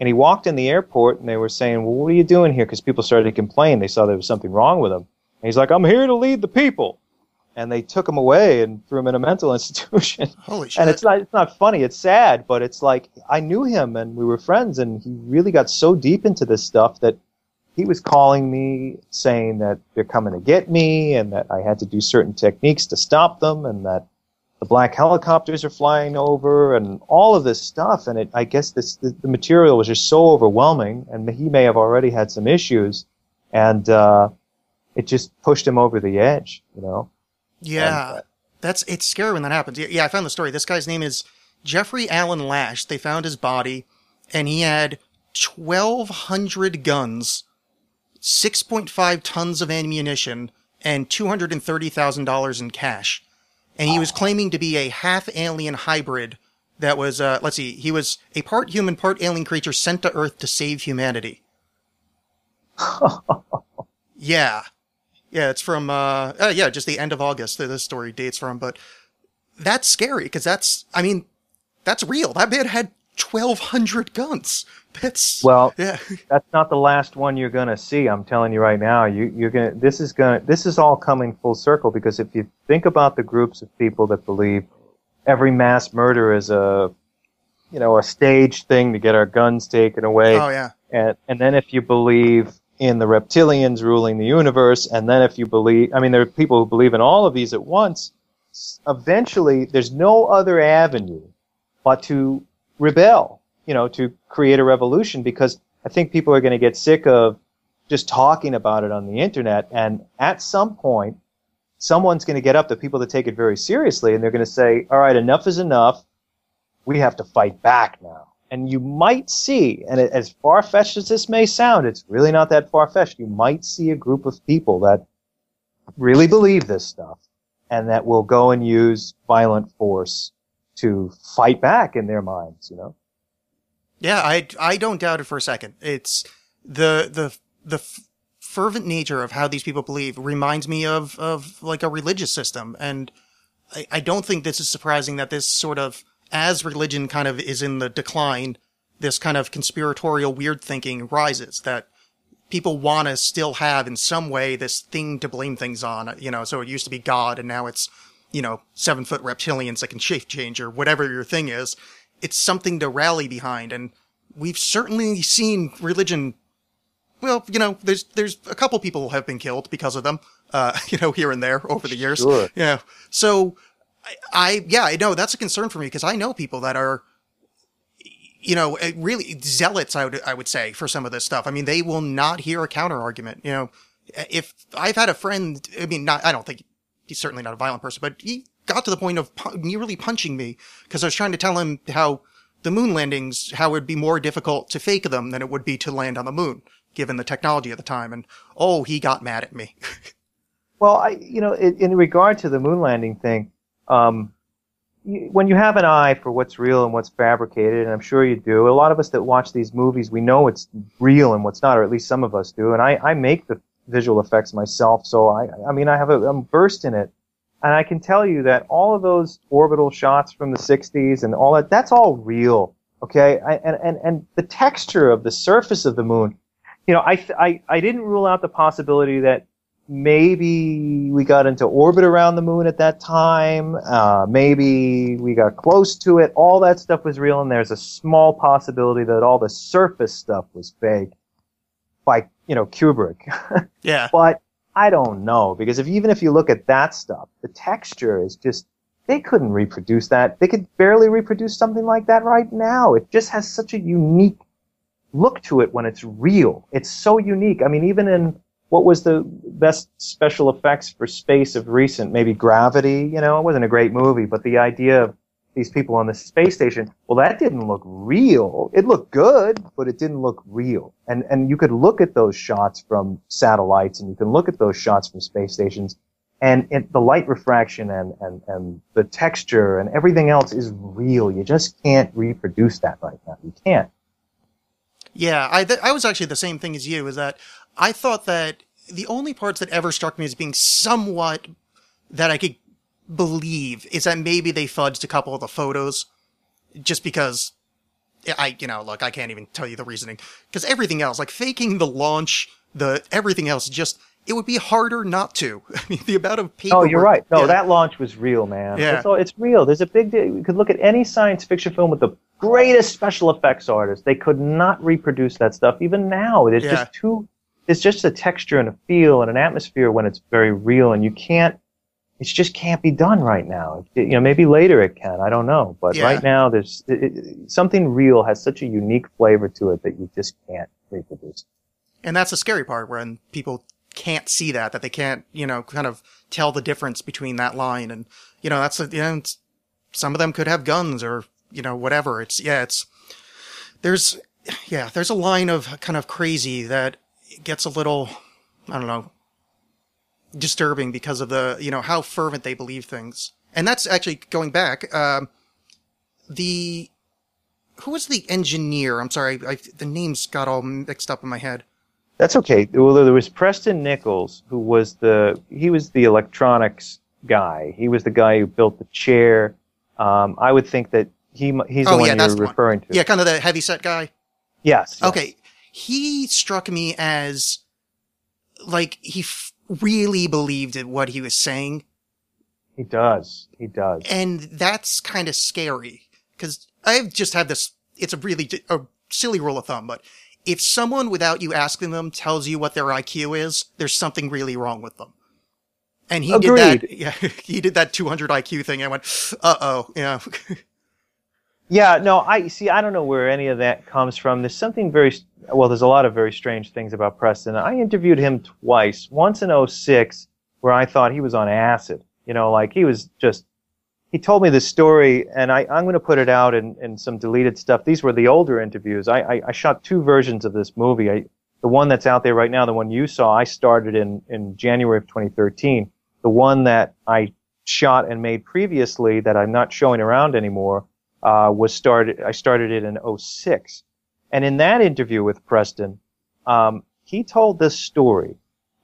And he walked in the airport, and they were saying, "Well, what are you doing here?" Because people started to complain. They saw there was something wrong with him. he's like, I'm here to lead the people. And they took him away and threw him in a mental [laughs] institution. Holy shit. and it's not it's not funny, it's sad, but it's like I knew him and we were friends and he really got so deep into this stuff that he was calling me saying that they're coming to get me and that I had to do certain techniques to stop them and that the black helicopters are flying over and all of this stuff and it I guess this the, the material was just so overwhelming and he may have already had some issues and uh it just pushed him over the edge, you know. Yeah, And, uh, that's it's scary when that happens. Yeah, yeah, I found the story. This guy's name is Jeffrey Allen Lash. They found his body, and he had twelve hundred guns, six point five tons of ammunition, and two hundred and thirty thousand dollars in cash. And he was claiming to be a half alien hybrid that was, uh, let's see, he was a part human, part alien creature sent to Earth to save humanity. [laughs] yeah. Yeah, it's from, uh, uh, yeah, just the end of August that this story dates from, but that's scary because that's, I mean, that's real. That man had 1,200 guns. That's, Well, yeah. [laughs] that's not the last one you're going to see. I'm telling you right now. You, you're going to, this is going to, this is all coming full circle because if you think about the groups of people that believe every mass murder is a, you know, a staged thing to get our guns taken away. Oh, yeah. And, and then if you believe in the reptilians ruling the universe, and then if you believe, I mean, there are people who believe in all of these at once, eventually there's no other avenue but to rebel, you know, to create a revolution because I think people are going to get sick of just talking about it on the internet. And at some point, someone's going to get up, the people that take it very seriously, and they're going to say, all right, enough is enough. We have to fight back now. And you might see, and as far fetched as this may sound, it's really not that far fetched. You might see a group of people that really believe this stuff and that will go and use violent force to fight back in their minds, you know? Yeah, I, I don't doubt it for a second. It's the, the, the f- fervent nature of how these people believe reminds me of, of like a religious system. And I, I don't think this is surprising that this sort of, as religion kind of is in the decline, this kind of conspiratorial weird thinking rises that people want to still have in some way this thing to blame things on, you know, so it used to be God and now it's, you know, seven foot reptilians that can shape change or whatever your thing is. It's something to rally behind. And we've certainly seen religion. Well, you know, there's, there's a couple people have been killed because of them, uh, [laughs] you know, here and there over the years. Sure. Yeah. So I, I yeah, I know that's a concern for me because I know people that are, you know, eh, really zealots. I would I would say for some of this stuff. I mean, they will not hear a counter argument. You know, if I've had a friend, I mean, not I don't think he's certainly not a violent person, but he got to the point of pu- nearly punching me because I was trying to tell him how the moon landings, how it would be more difficult to fake them than it would be to land on the moon, given the technology at the time. And oh, he got mad at me. [laughs] Well, I, you know, in, in regard to the moon landing thing, um, when you have an eye for what's real and what's fabricated, and I'm sure you do, a lot of us that watch these movies, we know it's real and what's not, or at least some of us do. And I, I make the visual effects myself, so I, I mean, I have a, I'm in it. And I can tell you that all of those orbital shots from the 60s and all that, that's all real. Okay? I, and, and, and the texture of the surface of the moon, you know, I, I, I didn't rule out the possibility that maybe we got into orbit around the moon at that time. Uh, maybe we got close to it. All that stuff was real, and there's a small possibility that all the surface stuff was fake by, you know, Kubrick. [laughs] yeah. but I don't know because if even if you look at that stuff, the texture is just they couldn't reproduce that. They could barely reproduce something like that right now. It just has such a unique look to it when it's real. It's so unique. I mean, even in what was the best special effects for space of recent? Maybe Gravity. You know, it wasn't a great movie, but the idea of these people on the space station, well, that didn't look real. It looked good, but it didn't look real. And and you could look at those shots from satellites, and you can look at those shots from space stations, and it, the light refraction and and and the texture and everything else is real. You just can't reproduce that right now. You can't. Yeah, I th- I was actually the same thing as you. Is that I thought that the only parts that ever struck me as being somewhat that I could believe is that maybe they fudged a couple of the photos, just because I you know look I can't even tell you the reasoning because everything else like faking the launch the everything else just it would be harder not to. [laughs] I mean, the amount of people. Oh, you're right. No, yeah. that launch was real, man. Yeah. It's, all- it's real. There's a big deal. You could look at any science fiction film with the greatest special effects artists. They could not reproduce that stuff. Even now, it's Yeah. just too. It's just a texture and a feel and an atmosphere when it's very real, and you can't. It just can't be done right now. It- you know, maybe later it can. I don't know, but Yeah. right now, there's it, it, something real has such a unique flavor to it that you just can't reproduce. And that's the scary part when people can't see that, that they can't, you know, kind of tell the difference between that line. And, you know, that's, you know, some of them could have guns or, you know, whatever. It's, yeah, it's, there's, yeah, there's a line of kind of crazy that gets a little, I don't know, disturbing because of the, you know, how fervent they believe things. And that's actually going back, um, the, who was the engineer? I'm sorry, I, the names got all mixed up in my head. That's okay. Well, there was Preston Nichols, who was the he was the electronics guy. He was the guy who built the chair. Um, I would think that he he's the Oh, one yeah, you're the one. referring to. Yeah, kind of the heavy set guy. Yes. yes. Okay. He struck me as like he f- really believed in what he was saying. He does. He does. And that's kind of scary because I've just had this, it's a really, a silly rule of thumb, but if someone without you asking them tells you what their IQ is, there's something really wrong with them. And he did that, [laughs] yeah, he did that 200 IQ thing. And I went, uh oh, yeah. [laughs] Yeah, no, I see. I don't know where any of that comes from. There's something very well. There's a lot of very strange things about Preston. I interviewed him twice. Once in 06, where I thought he was on acid. You know, like he was just. He told me this story, and I, I'm going to put it out in, in some deleted stuff. These were the older interviews. I, I, I shot two versions of this movie. I, the one that's out there right now, the one you saw, I started in, in January of 2013. The one that I shot and made previously that I'm not showing around anymore uh, was started. I started it in 06. And in that interview with Preston, um, he told this story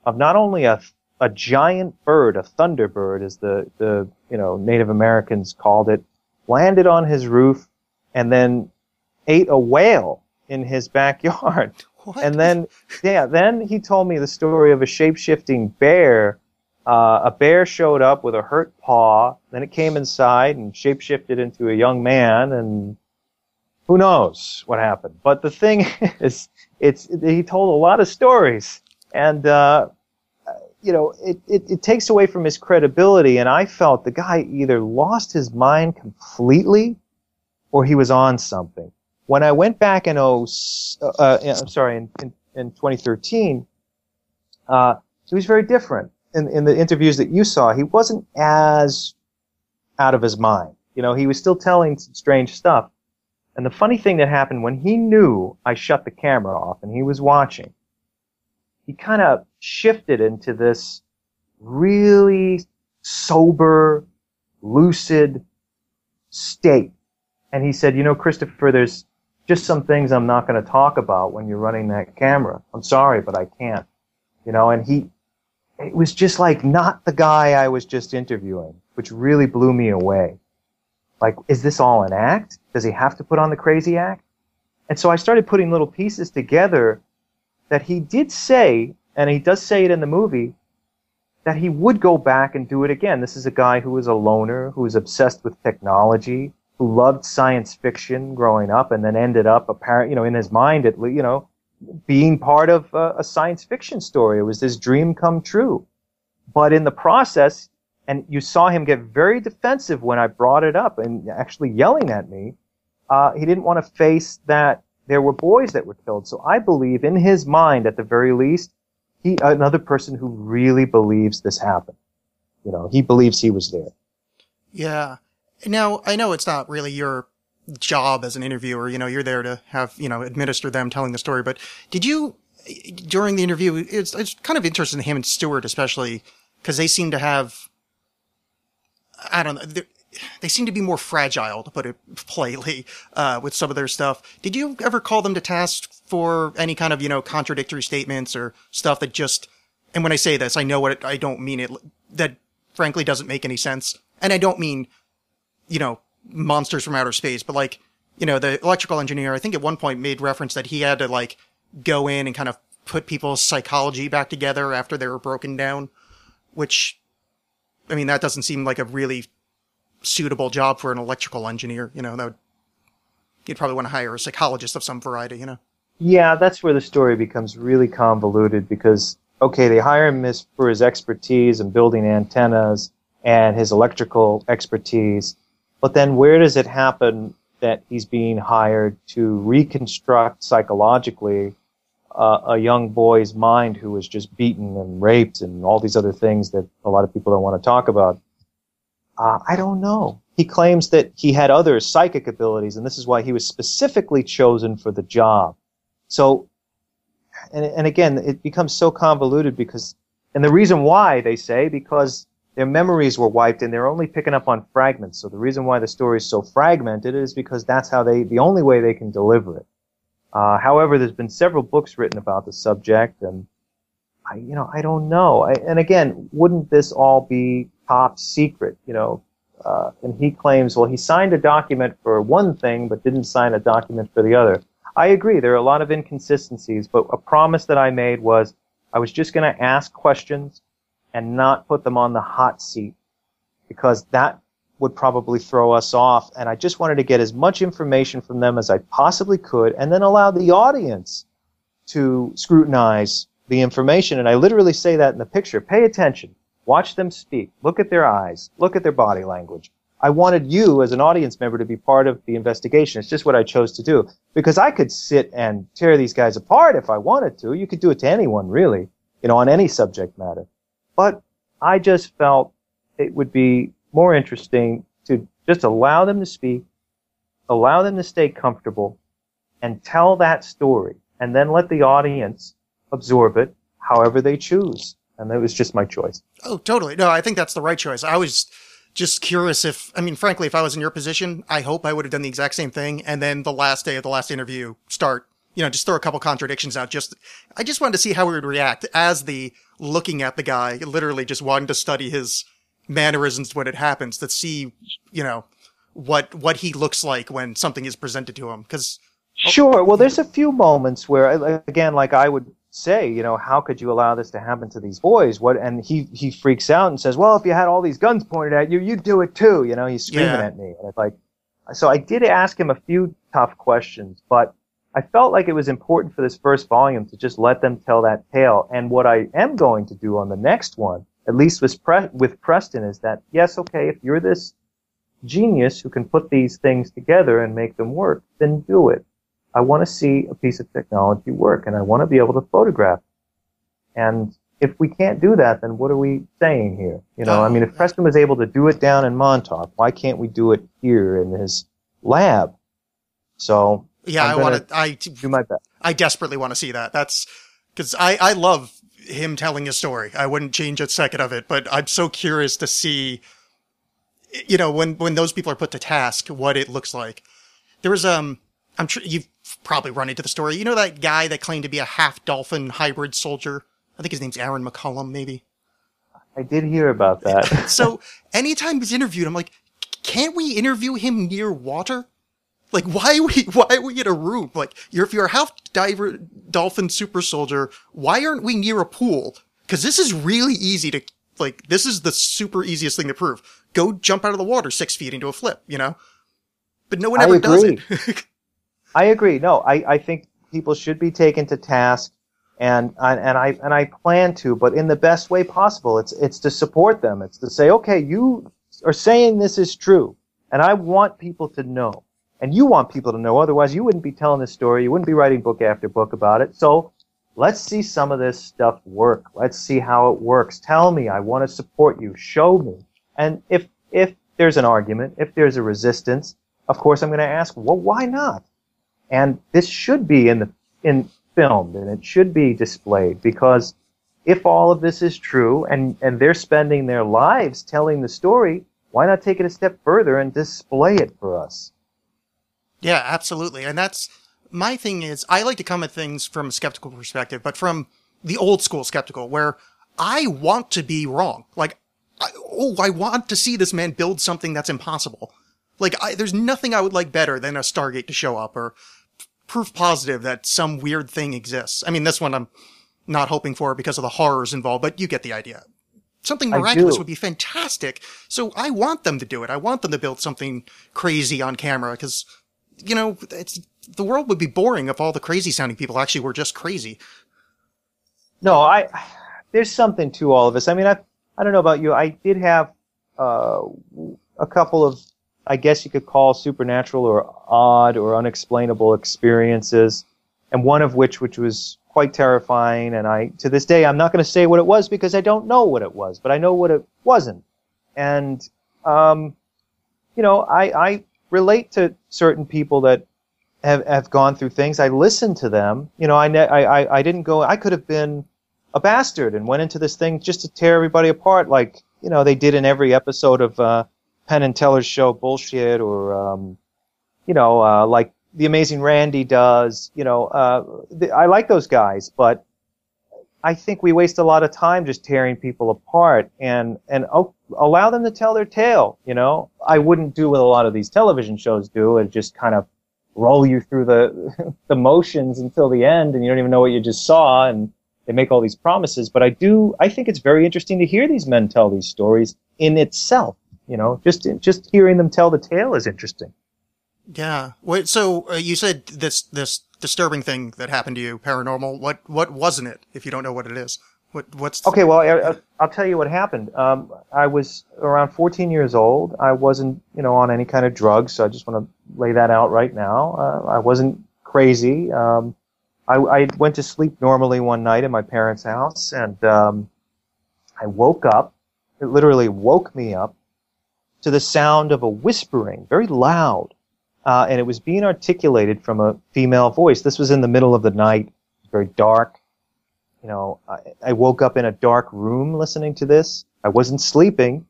of not only a a giant bird, a thunderbird, as the the you know Native Americans called it, landed on his roof and then ate a whale in his backyard. [laughs] What? And then, yeah, then he told me the story of a shape-shifting bear. Uh, a bear showed up with a hurt paw. Then it came inside and shape-shifted into a young man, and who knows what happened. But the thing [laughs] is, it's he told a lot of stories, and uh, you know, it, it, it takes away from his credibility. And I felt the guy either lost his mind completely, or he was on something when I went back in oh, uh, uh, I'm sorry, in, in, in 2013, uh, he was very different. In, in the interviews that you saw, he wasn't as out of his mind. You know, he was still telling strange stuff. And the funny thing that happened when he knew I shut the camera off and he was watching, he kind of shifted into this really sober, lucid state. And he said, you know, Christopher, there's just some things I'm not going to talk about when you're running that camera. I'm sorry, but I can't. You know, and he, it was just like not the guy I was just interviewing, which really blew me away. Like, is this all an act? Does he have to put on the crazy act? And so I started putting little pieces together that he did say, and he does say it in the movie, that he would go back and do it again. This is a guy who was a loner, who was obsessed with technology, who loved science fiction growing up, and then ended up apparent, you know, in his mind, at you know, being part of a, a science fiction story. It was this dream come true. But in the process, and you saw him get very defensive when I brought it up and actually yelling at me. Uh, he didn't want to face that there were boys that were killed. So I believe in his mind, at the very least, he another person who really believes this happened. You know, he believes he was there. Yeah. Now, I know it's not really your job as an interviewer. You know, you're there to have, you know, administer them telling the story. But did you, during the interview, it's, it's kind of interesting to him and Stewart, especially, because they seem to have, I don't know, they- seem to be more fragile, to put it politely, uh, with some of their stuff. Did you ever call them to task for any kind of, you know, contradictory statements or stuff that just, and when I say this, I know what it, I don't mean it, that frankly doesn't make any sense. And I don't mean, you know, monsters from outer space, but like, you know, the electrical engineer, I think at one point made reference that he had to like go in and kind of put people's psychology back together after they were broken down, which, I mean, that doesn't seem like a really suitable job for an electrical engineer. You know, that would, you'd probably want to hire a psychologist of some variety. You know. Yeah, that's where the story becomes really convoluted because okay, they hire him for his expertise in building antennas and his electrical expertise, but then where does it happen that he's being hired to reconstruct psychologically uh, a young boy's mind who was just beaten and raped and all these other things that a lot of people don't want to talk about? Uh, I don't know. He claims that he had other psychic abilities, and this is why he was specifically chosen for the job. So, and, and again, it becomes so convoluted because, and the reason why they say, because their memories were wiped and they're only picking up on fragments. So the reason why the story is so fragmented is because that's how they, the only way they can deliver it. Uh, however, there's been several books written about the subject and I, you know, I don't know. I, and again, wouldn't this all be top secret? You know, uh, and he claims, well, he signed a document for one thing, but didn't sign a document for the other. I agree. There are a lot of inconsistencies, but a promise that I made was I was just going to ask questions and not put them on the hot seat because that would probably throw us off. And I just wanted to get as much information from them as I possibly could and then allow the audience to scrutinize the information. And I literally say that in the picture. Pay attention. Watch them speak. Look at their eyes. Look at their body language. I wanted you as an audience member to be part of the investigation. It's just what I chose to do because I could sit and tear these guys apart if I wanted to. You could do it to anyone really, you know, on any subject matter. But I just felt it would be more interesting to just allow them to speak, allow them to stay comfortable, and tell that story, and then let the audience absorb it however they choose. And that was just my choice. Oh, totally. No, I think that's the right choice. I was just curious if, I mean, frankly, if I was in your position, I hope I would have done the exact same thing. And then the last day of the last interview, start, you know, just throw a couple contradictions out. Just, I just wanted to see how he would react as the looking at the guy, literally just wanting to study his mannerisms when it happens to see, you know, what, what he looks like when something is presented to him. Cause oh. Sure. Well, there's a few moments where, again, like I would say, you know, how could you allow this to happen to these boys? What? And he he freaks out and says, "Well, if you had all these guns pointed at you, you'd do it too." You know, he's screaming Yeah. at me, and it's like, so I did ask him a few tough questions, but I felt like it was important for this first volume to just let them tell that tale. And what I am going to do on the next one, at least with Pre- with Preston, is that yes, okay, if you're this genius who can put these things together and make them work, then do it. I want to see a piece of technology work and I want to be able to photograph. And if we can't do that, then what are we saying here? You know, I mean, if oh, Preston was able to do it down in Montauk, why can't we do it here in his lab? So yeah, I'm I want to, I, do my best. I desperately want to see that. That's because I, I love him telling his story. I wouldn't change a second of it, but I'm so curious to see, you know, when, when those people are put to task, what it looks like. There was, um, I'm sure you've probably run into the story. You know, that guy that claimed to be a half dolphin hybrid soldier? I think his name's Aaron McCullum, maybe. I did hear about that. [laughs] So anytime he's interviewed, I'm like, can't we interview him near water? Like, why are we, [laughs] why are we in a room? Like, you're, if you're a half diver, dolphin super soldier, why aren't we near a pool? Cause this is really easy to, like, this is the super easiest thing to prove. Go jump out of the water six feet into a flip, you know? But no one ever does it. [laughs] I agree. No, I, I think people should be taken to task, and I- and I and I plan to, but in the best way possible. It's it's to support them. It's to say, okay, you are saying this is true, and I want people to know, and you want people to know. Otherwise, you wouldn't be telling this story. You wouldn't be writing book after book about it. So. Let's see some of this stuff work. Let's see how it works. Tell me. I want to support you. Show me. And if if there's an argument, if there's a resistance, of course I'm going to ask, well, why not? and this should be in the in filmed and it should be displayed because if all of this is true and and they're spending their lives telling the story why not take it a step further and display it for us Yeah, absolutely. And that's my thing is I like to come at things from a skeptical perspective, but from the old school skeptical where I want to be wrong. Like, I, oh, I want to see this man build something that's impossible. Like, I, there's nothing I would like better than a Stargate to show up or proof positive that some weird thing exists. I mean, this one I'm not hoping for because of the horrors involved, but you get the idea. Something miraculous would be fantastic. So I want them to do it. I want them to build something crazy on camera because, you know, it's, the world would be boring if all the crazy sounding people actually were just crazy. No, I there's something to all of this. I mean, I I don't know about you. I did have uh, a couple of, I guess you could call supernatural or odd or unexplainable experiences, and one of which which was quite terrifying. And I to this day I'm not going to say what it was because I don't know what it was, but I know what it wasn't. And um, you know, I I relate to certain people that have, have gone through things. I listened to them. You know, I, ne- I, I, I didn't go, I could have been a bastard and went into this thing just to tear everybody apart like, you know, they did in every episode of, uh, Penn and Teller's show Bullshit or, um, you know, uh, like The Amazing Randi does, you know, uh, th- I like those guys, but I think we waste a lot of time just tearing people apart and, and allow them to tell their tale, you know? I wouldn't do what a lot of these television shows do and just kind of roll you through the [laughs] the motions until the end and you don't even know what you just saw and they make all these promises. But i do i think it's very interesting to hear these men tell these stories in itself you know? Just just hearing them tell the tale is interesting Yeah. Wait, so uh, you said this, this disturbing thing that happened to you, paranormal. What, what wasn't it? If you don't know what it is, what, what's, okay well I, I- i'll tell you what happened um, i was around 14 years old i wasn't you know on any kind of drugs so i just want to lay that out right now uh, i wasn't crazy um, I, I went to sleep normally one night in my parents' house, and um, I woke up. It literally woke me up to the sound of a whispering, very loud, uh, and it was being articulated from a female voice. This was in the middle of the night, very dark. You know, I, I woke up in a dark room listening to this. I wasn't sleeping,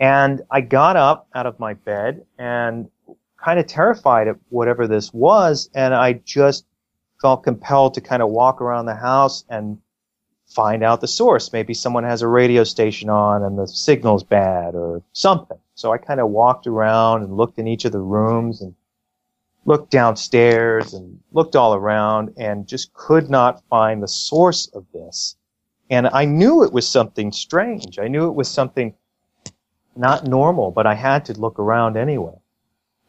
and I got up out of my bed and kind of terrified at whatever this was, and I just felt compelled to kind of walk around the house and find out the source. Maybe someone has a radio station on and the signal's bad or something. So I kind of walked around and looked in each of the rooms and looked downstairs and looked all around and just could not find the source of this. And I knew it was something strange. I knew it was something not normal, but I had to look around anyway.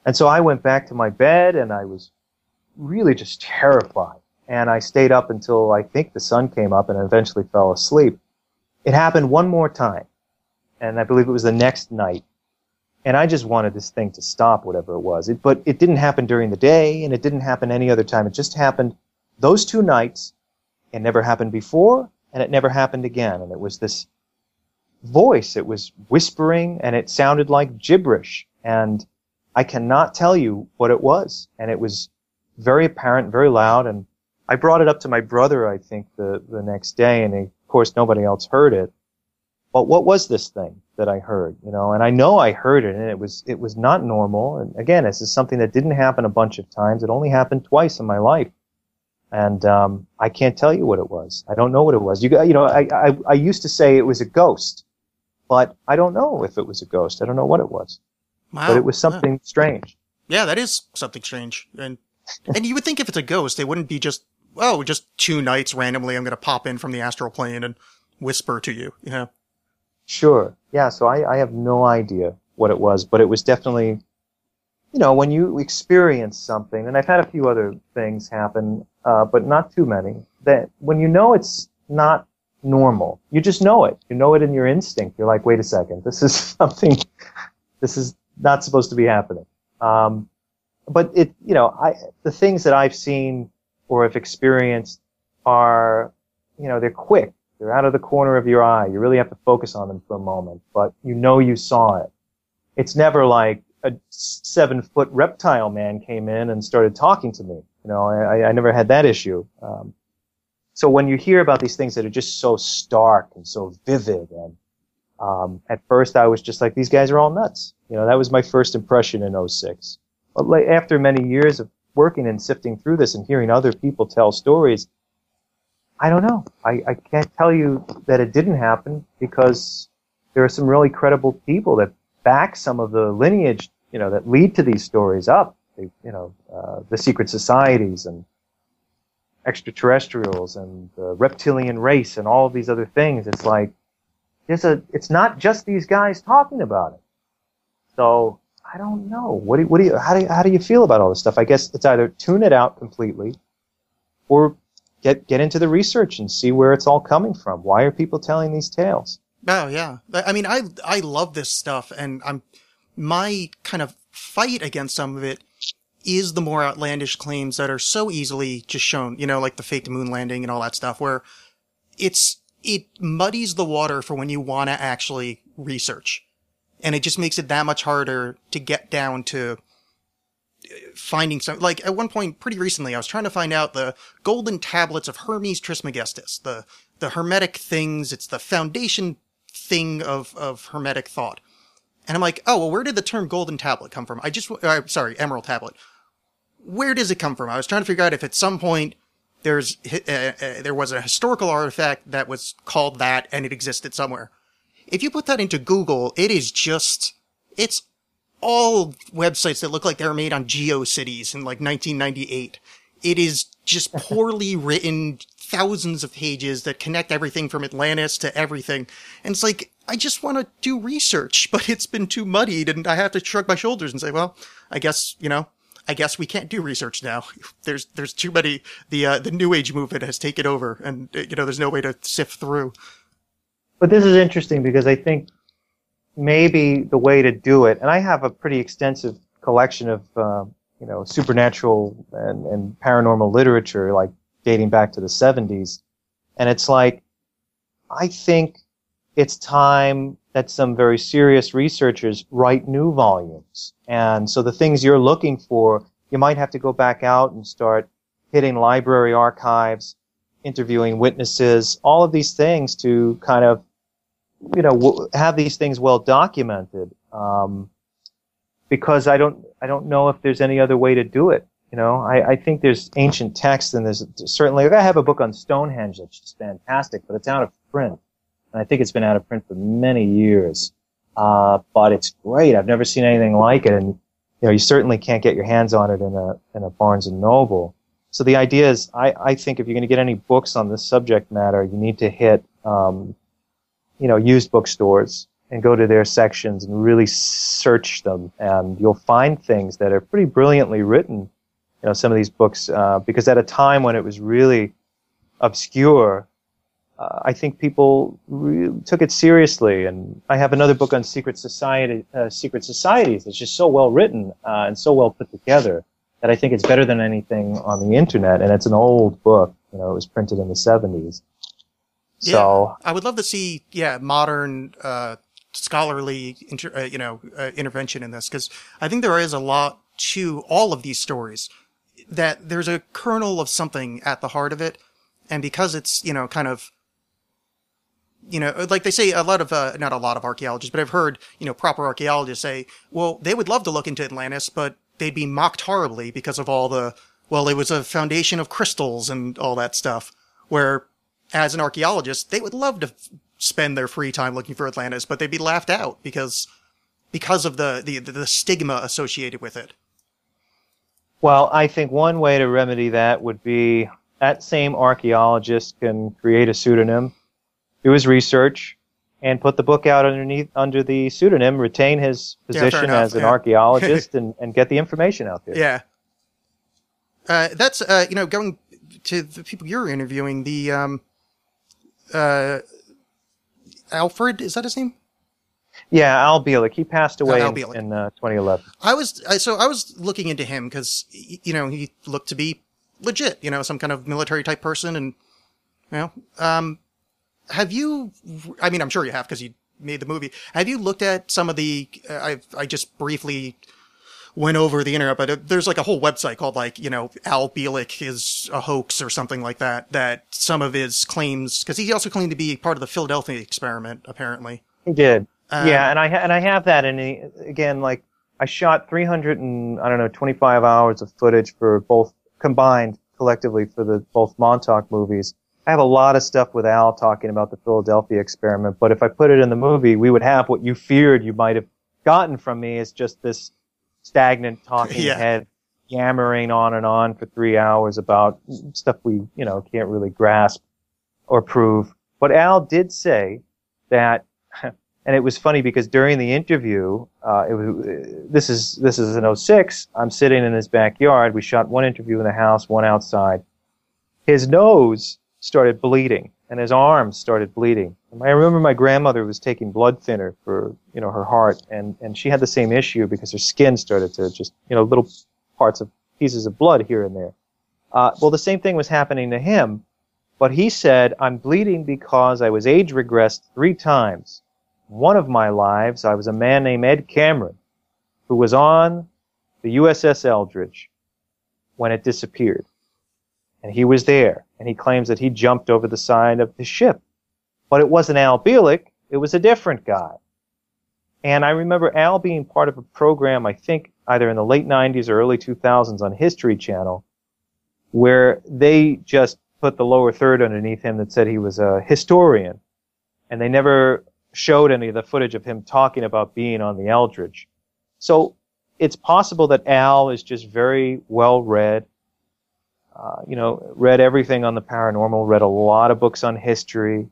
And so I went back to my bed and I was really just terrified. And I stayed up until I think the sun came up and eventually fell asleep. It happened one more time. And I believe it was the next night. And I just wanted this thing to stop, whatever it was. It, but it didn't happen during the day and it didn't happen any other time. It just happened those two nights. It never happened before and it never happened again. And it was this voice. It was whispering and it sounded like gibberish. And I cannot tell you what it was. And it was very apparent, very loud. And I brought it up to my brother, I think, the, the next day. And of course, nobody else heard it. But what was this thing that I heard? You know, and I know I heard it and it was, it was not normal. And again, this is something that didn't happen a bunch of times. It only happened twice in my life. And, um, I can't tell you what it was. I don't know what it was. You got, you know, I, I, I used to say it was a ghost, but I don't know if it was a ghost. I don't know what it was, wow. but it was something strange. Yeah, that is something strange. And and you would think if it's a ghost, they wouldn't be just oh, just two nights randomly. I'm going to pop in from the astral plane and whisper to you. You know, Sure. Yeah. So I, I have no idea what it was, but it was definitely, you know, when you experience something, and I've had a few other things happen, uh, but not too many, that when you know it's not normal, you just know it. You know it in your instinct. You're like, wait a second, this is [laughs] something, this is not supposed to be happening. Um, but it, you know, I, the things that I've seen or have experienced are, you know, they're quick. They're out of the corner of your eye. You really have to focus on them for a moment, but you know you saw it. It's never like a seven foot reptile man came in and started talking to me. You know, I, I never had that issue. Um, so when you hear about these things that are just so stark and so vivid and, um, at first I was just like, these guys are all nuts. You know, that was my first impression in 06. But like, after many years of working and sifting through this and hearing other people tell stories, I don't know. I, I can't tell you that it didn't happen because there are some really credible people that back some of the lineage, you know, that lead to these stories up. they, you know, uh, the secret societies and extraterrestrials and the reptilian race and all of these other things. It's like there's a. It's not just these guys talking about it. So I don't know. What do what do you how do you, how do you feel about all this stuff? I guess it's either tune it out completely, or get get into the research and see where it's all coming from. Why are people telling these tales? Oh yeah. I mean, I I love this stuff, and I'm my kind of fight against some of it is the more outlandish claims that are so easily just shown. You know, like the fake moon landing and all that stuff, where it's it muddies the water for when you want to actually research, and it just makes it that much harder to get down to finding some like at one point pretty recently I was trying to find out the golden tablets of Hermes Trismegistus, the the hermetic things, it's the foundation thing of of hermetic thought. And I'm like, "Oh, well where did the term golden tablet come from?" I just uh, sorry, emerald tablet. Where does it come from? I was trying to figure out if at some point there's uh, uh, there was a historical artifact that was called that and it existed somewhere. If you put that into Google, it is just it's all websites that look like they were made on GeoCities in like 1998. It is just [laughs] poorly written, thousands of pages that connect everything from Atlantis to everything. And it's like, I just want to do research, [laughs] but it's been too muddied and I have to shrug my shoulders and say, well, I guess, you know, I guess we can't do research now. [laughs] There's, there's too many, the, uh, the new age movement has taken over and, you know, there's no way to sift through. But this is interesting because I think maybe the way to do it, and I have a pretty extensive collection of uh, you know supernatural and, and paranormal literature, like dating back to the 70s, and it's like I think it's time that some very serious researchers write new volumes, and so the things you're looking for, you might have to go back out and start hitting library archives, interviewing witnesses, all of these things to kind of you know have these things well documented um, because I don't I don't know if there's any other way to do it. You know, I, I think there's ancient texts and there's certainly like I have a book on Stonehenge that's just fantastic, but it's out of print, and I think it's been out of print for many years. Uh, but it's great. I've never seen anything like it, and you know, you certainly can't get your hands on it in a in a Barnes and Noble. So the idea is, I, I think if you're going to get any books on this subject matter, you need to hit um, you know, used bookstores and go to their sections and really search them, and you'll find things that are pretty brilliantly written. You know, some of these books, uh, because at a time when it was really obscure, uh, I think people re- took it seriously. And I have another book on secret society, uh, secret societies. It's just so well written uh, and so well put together that I think it's better than anything on the internet. And it's an old book. You know, it was printed in the 70s. So I would love to see, yeah, modern, uh, scholarly, inter- uh, you know, uh, intervention in this because I think there is a lot to all of these stories that there's a kernel of something at the heart of it. And because it's, you know, kind of, you know, like they say a lot of, uh, not a lot of archaeologists, but I've heard, you know, proper archaeologists say, well, they would love to look into Atlantis, but they'd be mocked horribly because of all the, well, it was a foundation of crystals and all that stuff. Where as an archaeologist, they would love to f- spend their free time looking for Atlantis, but they'd be laughed out because because of the the, the stigma associated with it. Well, I think one way to remedy that would be that same archaeologist can create a pseudonym, do his research, and put the book out underneath under the pseudonym, retain his position enough, as an yeah. [laughs] archaeologist, and, and get the information out there. Yeah. Uh, that's uh, you know going to the people you're interviewing. The um, uh, Alfred is that his name? Yeah, Al Bielek. He passed away Al in, in uh, 2011. I was I, so I was looking into him because you know he looked to be legit, you know, some kind of military type person, and you know, um, have you? I mean, I'm sure you have because you made the movie. Have you looked at some of the? Uh, I I just briefly went over the internet, but uh, there's like a whole website called like you know Al Bielek is a hoax or something like that. That some of his claims because he also claimed to be part of the Philadelphia experiment, apparently. He did. Um, yeah, and I ha- and I have that, and again, like I shot 300 and I don't know 25 hours of footage for both combined collectively for the both Montauk movies. I have a lot of stuff with Al talking about the Philadelphia experiment, but if I put it in the movie, we would have what you feared you might have gotten from me is just this stagnant talking Yeah. head yammering on and on for three hours about stuff we, you know, can't really grasp or prove. But Al did say that, [laughs] and it was funny because during the interview, uh, it was, this is, this is in 06. I'm sitting in his backyard. We shot one interview in the house, one outside. His nose started bleeding and his arms started bleeding. I remember my grandmother was taking blood thinner for, you know, her heart and, and she had the same issue because her skin started to just, you know, little parts of pieces of blood here and there. Uh, well, the same thing was happening to him, but he said, I'm bleeding because I was age regressed three times. One of my lives, I was a man named Ed Cameron, who was on the USS Eldridge when it disappeared. And he was there, and he claims that he jumped over the side of the ship. But it wasn't Al Bielek, it was a different guy. And I remember Al being part of a program, I think either in the late 90s or early 2000s on History Channel, where they just put the lower third underneath him that said he was a historian. And they never showed any of the footage of him talking about being on the Eldridge. So it's possible that Al is just very well read. Uh, you know, read everything on the paranormal, read a lot of books on history,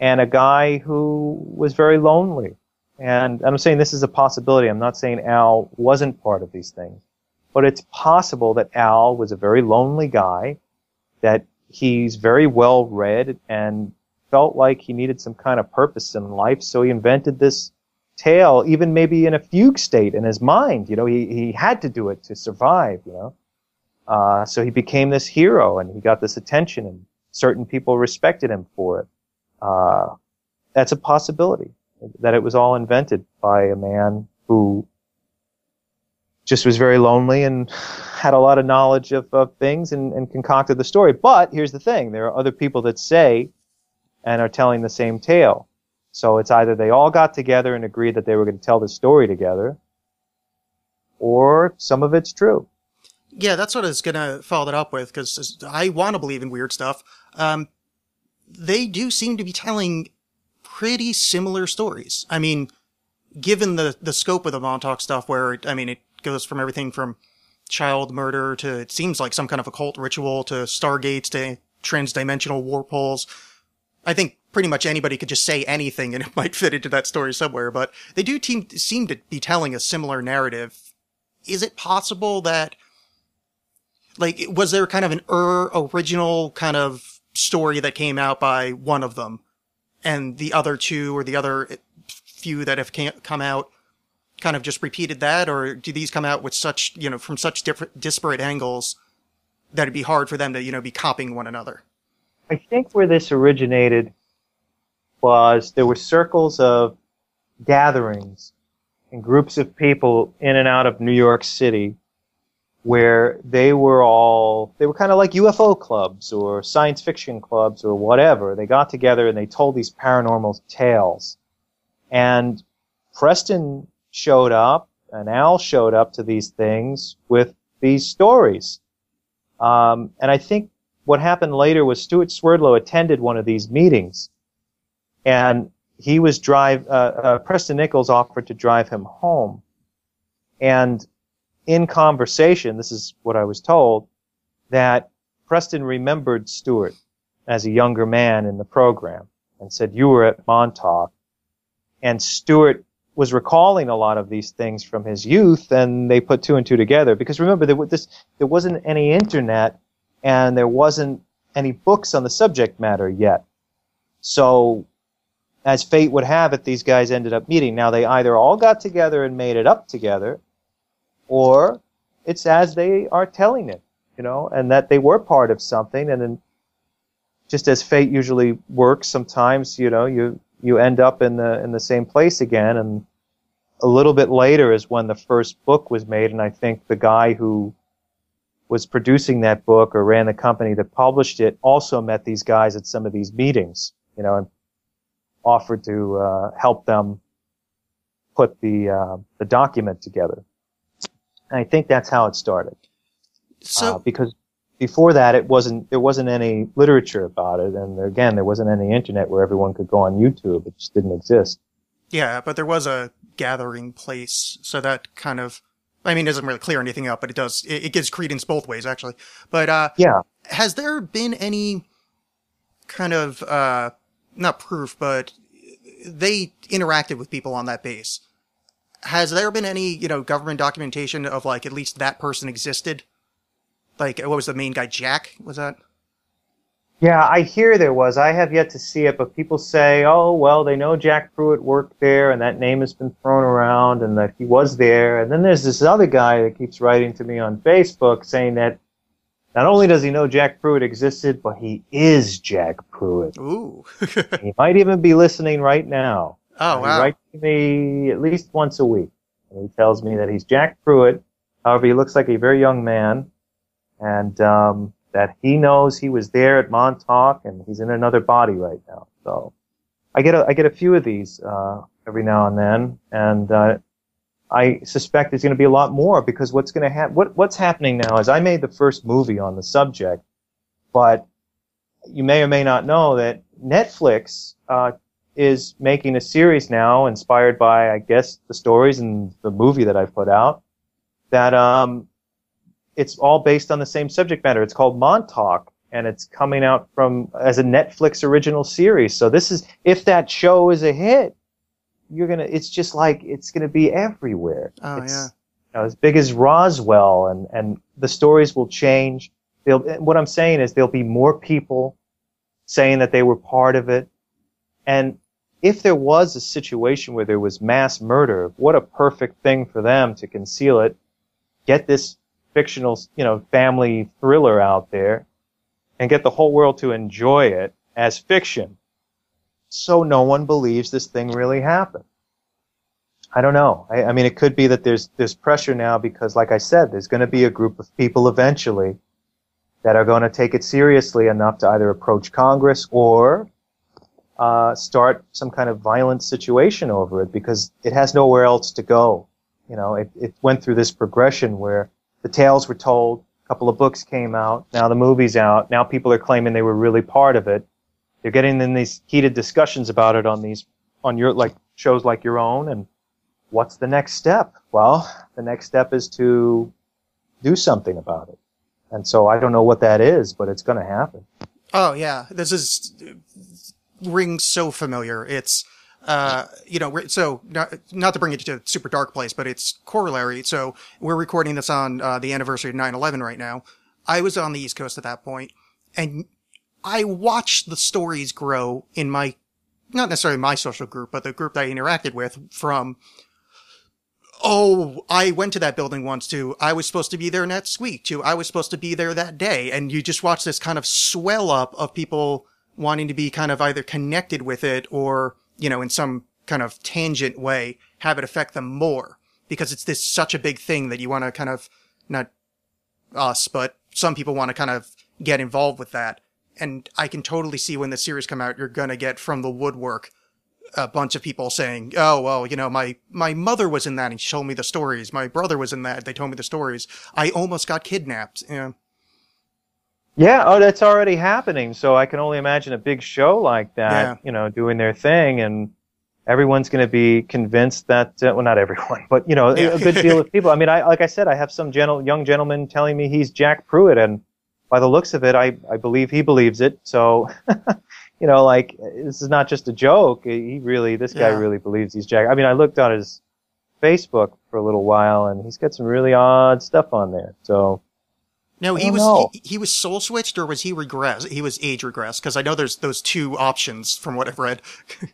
and a guy who was very lonely. And I'm saying this is a possibility. I'm not saying Al wasn't part of these things, but it's possible that Al was a very lonely guy, that he's very well read and felt like he needed some kind of purpose in life, so he invented this tale, even maybe in a fugue state in his mind. You know, he, he had to do it to survive, you know. Uh, so he became this hero and he got this attention and certain people respected him for it. Uh, that's a possibility that it was all invented by a man who just was very lonely and had a lot of knowledge of, of things and, and concocted the story. But here's the thing. There are other people that say and are telling the same tale. So it's either they all got together and agreed that they were going to tell the story together, or some of it's true. Yeah, that's what I was gonna follow that up with because I want to believe in weird stuff. Um, they do seem to be telling pretty similar stories. I mean, given the the scope of the Montauk stuff, where I mean, it goes from everything from child murder to it seems like some kind of occult ritual to stargates to transdimensional warp holes. I think pretty much anybody could just say anything and it [laughs] might fit into that story somewhere, but they do team, seem to be telling a similar narrative. Is it possible that like was there kind of an er original kind of story that came out by one of them? And the other two or the other few that have come out kind of just repeated that? Or do these come out with such you know from such different disparate angles that it'd be hard for them to you know be copying one another? I think where this originated was there were circles of gatherings and groups of people in and out of New York City where they were all they were kind of like UFO clubs or science fiction clubs or whatever. They got together and they told these paranormal tales. And Preston showed up and Al showed up to these things with these stories. Um, and I think what happened later was Stewart Swerdlow attended one of these meetings, and he was drive. Uh, uh, Preston Nichols offered to drive him home, and in conversation, this is what I was told, that Preston remembered Stewart as a younger man in the program and said, "You were at Montauk," and Stewart was recalling a lot of these things from his youth, and they put two and two together. Because remember, there, this, there wasn't any internet and there wasn't any books on the subject matter yet. So, as fate would have it, these guys ended up meeting. Now, they either all got together and made it up together, or it's as they are telling it, you know, and that they were part of something. And then, just as fate usually works, sometimes, you know, you, you end up in the, in the same place again. And a little bit later is when the first book was made. And I think the guy who was producing that book or ran the company that published it also met these guys at some of these meetings, you know, and offered to uh, help them put the uh, the document together. And I think that's how it started. so uh, because before that, it wasn't there wasn't any literature about it, and again, there wasn't any internet where everyone could go on YouTube. It just didn't exist. Yeah, but there was a gathering place, so that kind of I mean, it doesn't really clear anything up, but it does. It, it gives credence both ways, actually. But uh, Yeah. has there been any kind of uh, not proof, but they interacted with people on that base? Has there been any you know government documentation of like at least that person existed? Like, what was the main guy? Jack was that? Yeah, I hear there was. I have yet to see it, but people say, oh, well, they know Jack Pruitt worked there, and that name has been thrown around, and that he was there. And then there's this other guy that keeps writing to me on Facebook saying that not only does he know Jack Pruitt existed, but he is Jack Pruitt. Ooh. [laughs] he might even be listening right now. Oh He wow. writes to me at least once a week. And he tells me that he's Jack Pruitt. However, he looks like a very young man, and um, that he knows he was there at Montauk, and he's in another body right now. So, I get a, I get a few of these uh, every now and then, and uh, I suspect there's going to be a lot more because what's going to happen? What what's happening now is I made the first movie on the subject, but you may or may not know that Netflix uh, is making a series now inspired by, I guess, the stories and the movie that I put out. That um, it's all based on the same subject matter. It's called Montauk, and it's coming out from as a Netflix original series. So this is if that show is a hit, you're gonna. It's just like it's gonna be everywhere. Oh, it's, yeah. you know, as big as Roswell, and and the stories will change. They'll, what I'm saying is there'll be more people saying that they were part of it, and if there was a situation where there was mass murder, what a perfect thing for them to conceal it, get this fictional, you know, family thriller out there, and get the whole world to enjoy it as fiction, so no one believes this thing really happened. I don't know. I, I mean, it could be that there's there's pressure now because, like I said, there's going to be a group of people eventually that are going to take it seriously enough to either approach Congress or uh, start some kind of violent situation over it because it has nowhere else to go. You know, it, it went through this progression where the tales were told, a couple of books came out, now the movie's out, now people are claiming they were really part of it. They're getting in these heated discussions about it on these, on your, like, shows like your own, and what's the next step? Well, the next step is to do something about it. And so I don't know what that is, but it's going to happen. Oh yeah, this is rings so familiar. It's uh, you know, so not, not to bring it to a super dark place, but it's corollary. So we're recording this on uh, the anniversary of 9/11 right now. I was on the East Coast at that point, and I watched the stories grow in my, not necessarily my social group, but the group that I interacted with from. Oh, I went to that building once too. I was supposed to be there next week too. I was supposed to be there that day. And you just watch this kind of swell up of people wanting to be kind of either connected with it or, you know, in some kind of tangent way, have it affect them more. Because it's this such a big thing that you want to kind of, not us, but some people want to kind of get involved with that. And I can totally see when the series come out, you're gonna get from the woodwork a bunch of people saying, "Oh, well, you know, my my mother was in that and she told me the stories. My brother was in that; they told me the stories. I almost got kidnapped." Yeah. Yeah, oh, that's already happening. So I can only imagine a big show like that, Yeah. you know, doing their thing, and everyone's going to be convinced that. Uh, well, not everyone, [laughs] but you know, a- good deal of people. I mean, I like I said, I have some gentle, young gentleman telling me he's Jack Pruitt, and by the looks of it, I I believe he believes it. So, [laughs] you know, like this is not just a joke. He really, this guy Yeah. really believes he's Jack. I mean, I looked on his Facebook for a little while, and he's got some really odd stuff on there. So. No, he oh, was know. he, he was soul switched or was he regress? He was age regress because I know there's those two options from what I've read. [laughs]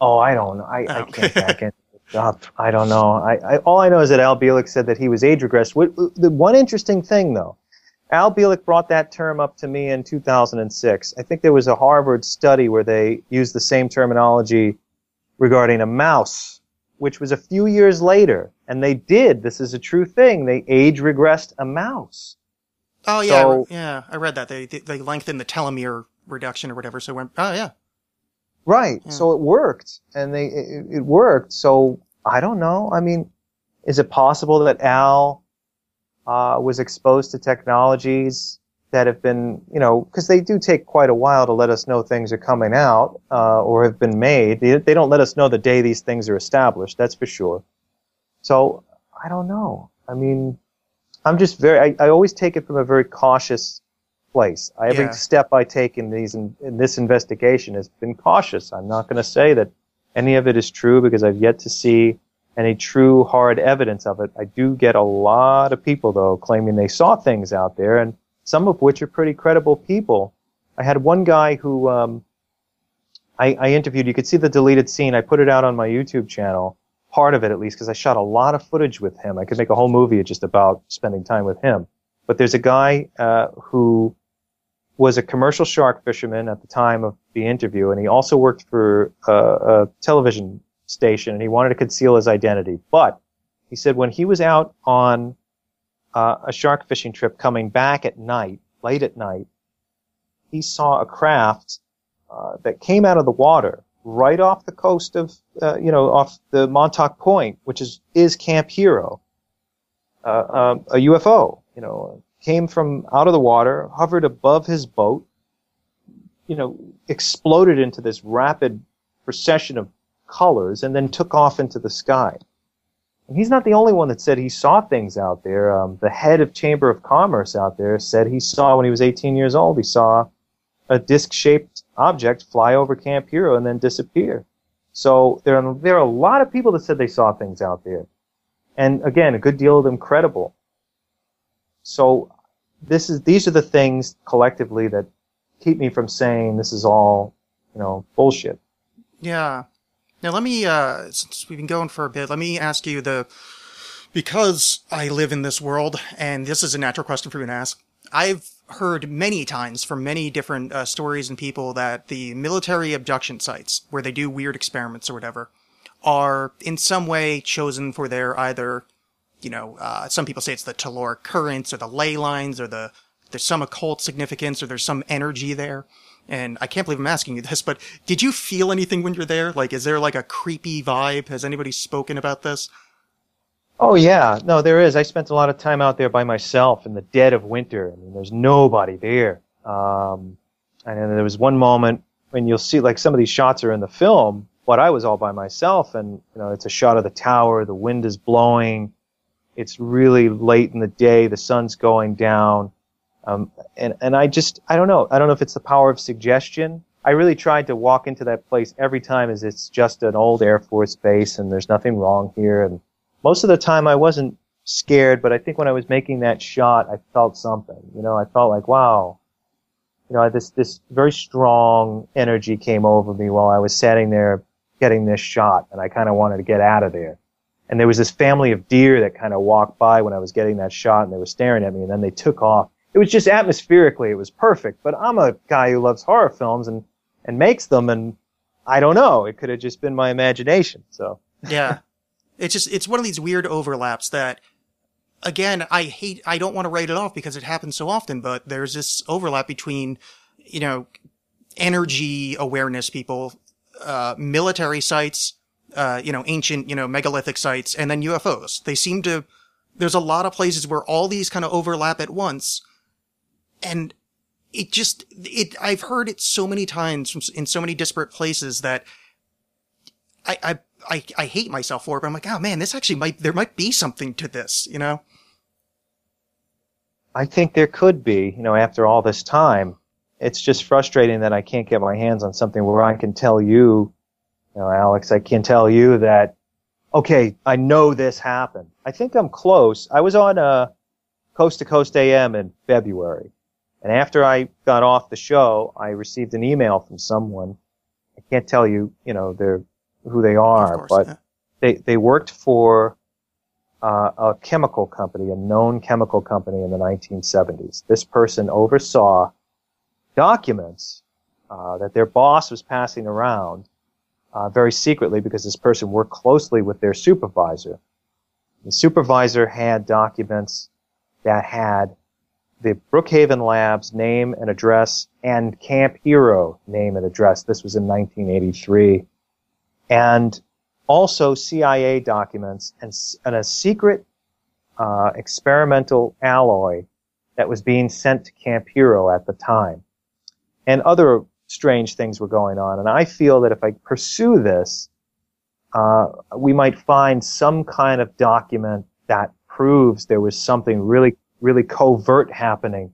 Oh, I don't know. I, I Oh. can't back it up. I don't know. I, I all I know is that Al Bielek said that he was age regressed. The one interesting thing though, Al Bielek brought that term up to me in 2006. I think there was a Harvard study where they used the same terminology regarding a mouse, which was a few years later, and they did. This is a true thing. They age regressed a mouse. Oh yeah, So- yeah, I read that they they, lengthened the telomere reduction or whatever. So it went. Oh yeah, Right. Yeah. So it worked, and they it, it worked. So I don't know. I mean, is it possible that Al uh, was exposed to technologies that have been, you know, because they do take quite a while to let us know things are coming out uh, or have been made. They, they don't let us know the day these things are established. That's for sure. So I don't know. I mean, I'm just very. I, I always take it from a very cautious place. I, every Yeah. step I take in these in, in this investigation has been cautious. I'm not going to say that any of it is true because I've yet to see any true hard evidence of it. I do get a lot of people though claiming they saw things out there, and some of which are pretty credible people. I had one guy who um, I, I interviewed. You could see the deleted scene. I put it out on my YouTube channel, part of it at least, because I shot a lot of footage with him. I could make a whole movie just about spending time with him. But there's a guy uh, who was a commercial shark fisherman at the time of the interview, and he also worked for a, a television station, and he wanted to conceal his identity. But he said when he was out on uh, a shark fishing trip, coming back at night, late at night, he saw a craft uh, that came out of the water right off the coast of, uh, you know, off the Montauk Point, which is is Camp Hero. Uh, um, a UFO, you know, came from out of the water, hovered above his boat, you know, exploded into this rapid procession of colors, and then took off into the sky. And he's not the only one that said he saw things out there. Um, the head of Chamber of Commerce out there said he saw when he was 18 years old. He saw a disc-shaped object fly over Camp Hero and then disappear. So there are, there are a lot of people that said they saw things out there. And again, a good deal of them credible. So this is, these are the things collectively that keep me from saying this is all, you know, bullshit. Yeah. Now let me, uh, since we've been going for a bit, let me ask you the, because I live in this world, and this is a natural question for you to ask, I've heard many times from many different uh, stories and people that the military abduction sites, where they do weird experiments or whatever, are in some way chosen for their either, you know, uh, some people say it's the telluric currents or the ley lines or the, there's some occult significance or there's some energy there. And I can't believe I'm asking you [laughs] this, but did you feel anything when you're there? Like, is there like a creepy vibe? Has anybody spoken about this? Oh yeah, no, there is. I spent a lot of time out there by myself in the dead of winter. I mean, there's nobody there. Um, and then there was one moment when you'll see, like, some of these shots are in the film, but I was all by myself, and you know, it's a shot of the tower. The wind is blowing. It's really late in the day. The sun's going down. Um, and and I just I don't know. I don't know if it's the power of suggestion. I really tried to walk into that place every time as it's just an old Air Force base, and there's nothing wrong here, and most of the time I wasn't scared, but I think when I was making that shot, I felt something. You know, I felt like, wow, you know, this this very strong energy came over me while I was sitting there getting this shot, and I kind of wanted to get out of there. And there was this family of deer that kind of walked by when I was getting that shot, and they were staring at me, and then they took off. It was just atmospherically, it was perfect. But I'm a guy who loves horror films and and makes them, and I don't know. It could have just been my imagination. So. Yeah. [laughs] it's just, it's one of these weird overlaps that, again, I hate, I don't want to write it off because it happens so often, but there's this overlap between, you know, energy awareness people, uh, military sites, uh, you know, ancient, you know, megalithic sites, and then UFOs. They seem to, there's a lot of places where all these kind of overlap at once. And it just, it, I've heard it so many times from, in so many disparate places that I, I, I, I hate myself for it, but I'm like, oh man, this actually might, there might be something to this, you know? I think there could be, you know, after all this time. It's just frustrating that I can't get my hands on something where I can tell you, you know, Alex, I can tell you that, okay, I know this happened. I think I'm close. I was on a Coast to Coast AM in February. And after I got off the show, I received an email from someone. I can't tell you, you know, they're, who they are, course. but yeah. they they worked for uh, a chemical company, a known chemical company in the 1970s. This person oversaw documents uh, that their boss was passing around uh, very secretly because this person worked closely with their supervisor. The supervisor had documents that had the Brookhaven Labs name and address and Camp Hero name and address. This was in 1983. And also CIA documents and, and a secret uh, experimental alloy that was being sent to Camp Hero at the time. And other strange things were going on. And I feel that if I pursue this, uh, we might find some kind of document that proves there was something really, really covert happening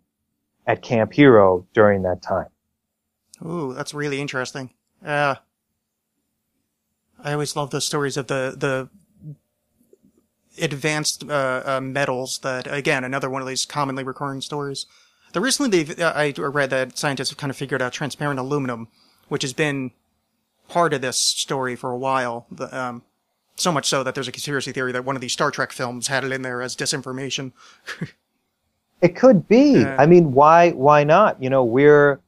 at Camp Hero during that time. Ooh, that's really interesting. Yeah. I always love those stories of the, the advanced, uh, uh, metals that, again, another one of these commonly recurring stories. The recently they've, uh, I read that scientists have kind of figured out transparent aluminum, which has been part of this story for a while. The, um, so much so that there's a conspiracy theory that one of these Star Trek films had it in there as disinformation. [laughs] It could be. I mean, why why not? You know, we're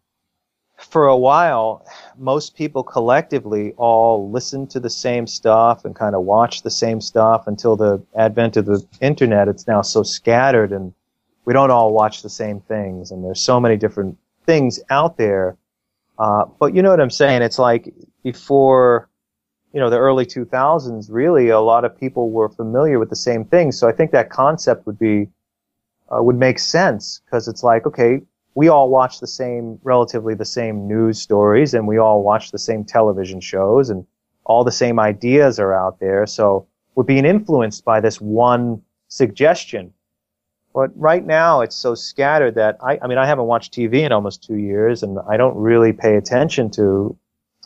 for a while, most people collectively all listened to the same stuff and kind of watched the same stuff until the advent of the internet. It's now so scattered and we don't all watch the same things and there's so many different things out there. Uh, but you know what I'm saying? It's like before, you know, the early 2000s, really a lot of people were familiar with the same things. So I think that concept would be uh, would make sense because it's like, okay, we all watch the same, relatively the same news stories and we all watch the same television shows and all the same ideas are out there. So we're being influenced by this one suggestion. But right now it's so scattered that I, I mean, I haven't watched TV in almost two years and I don't really pay attention to,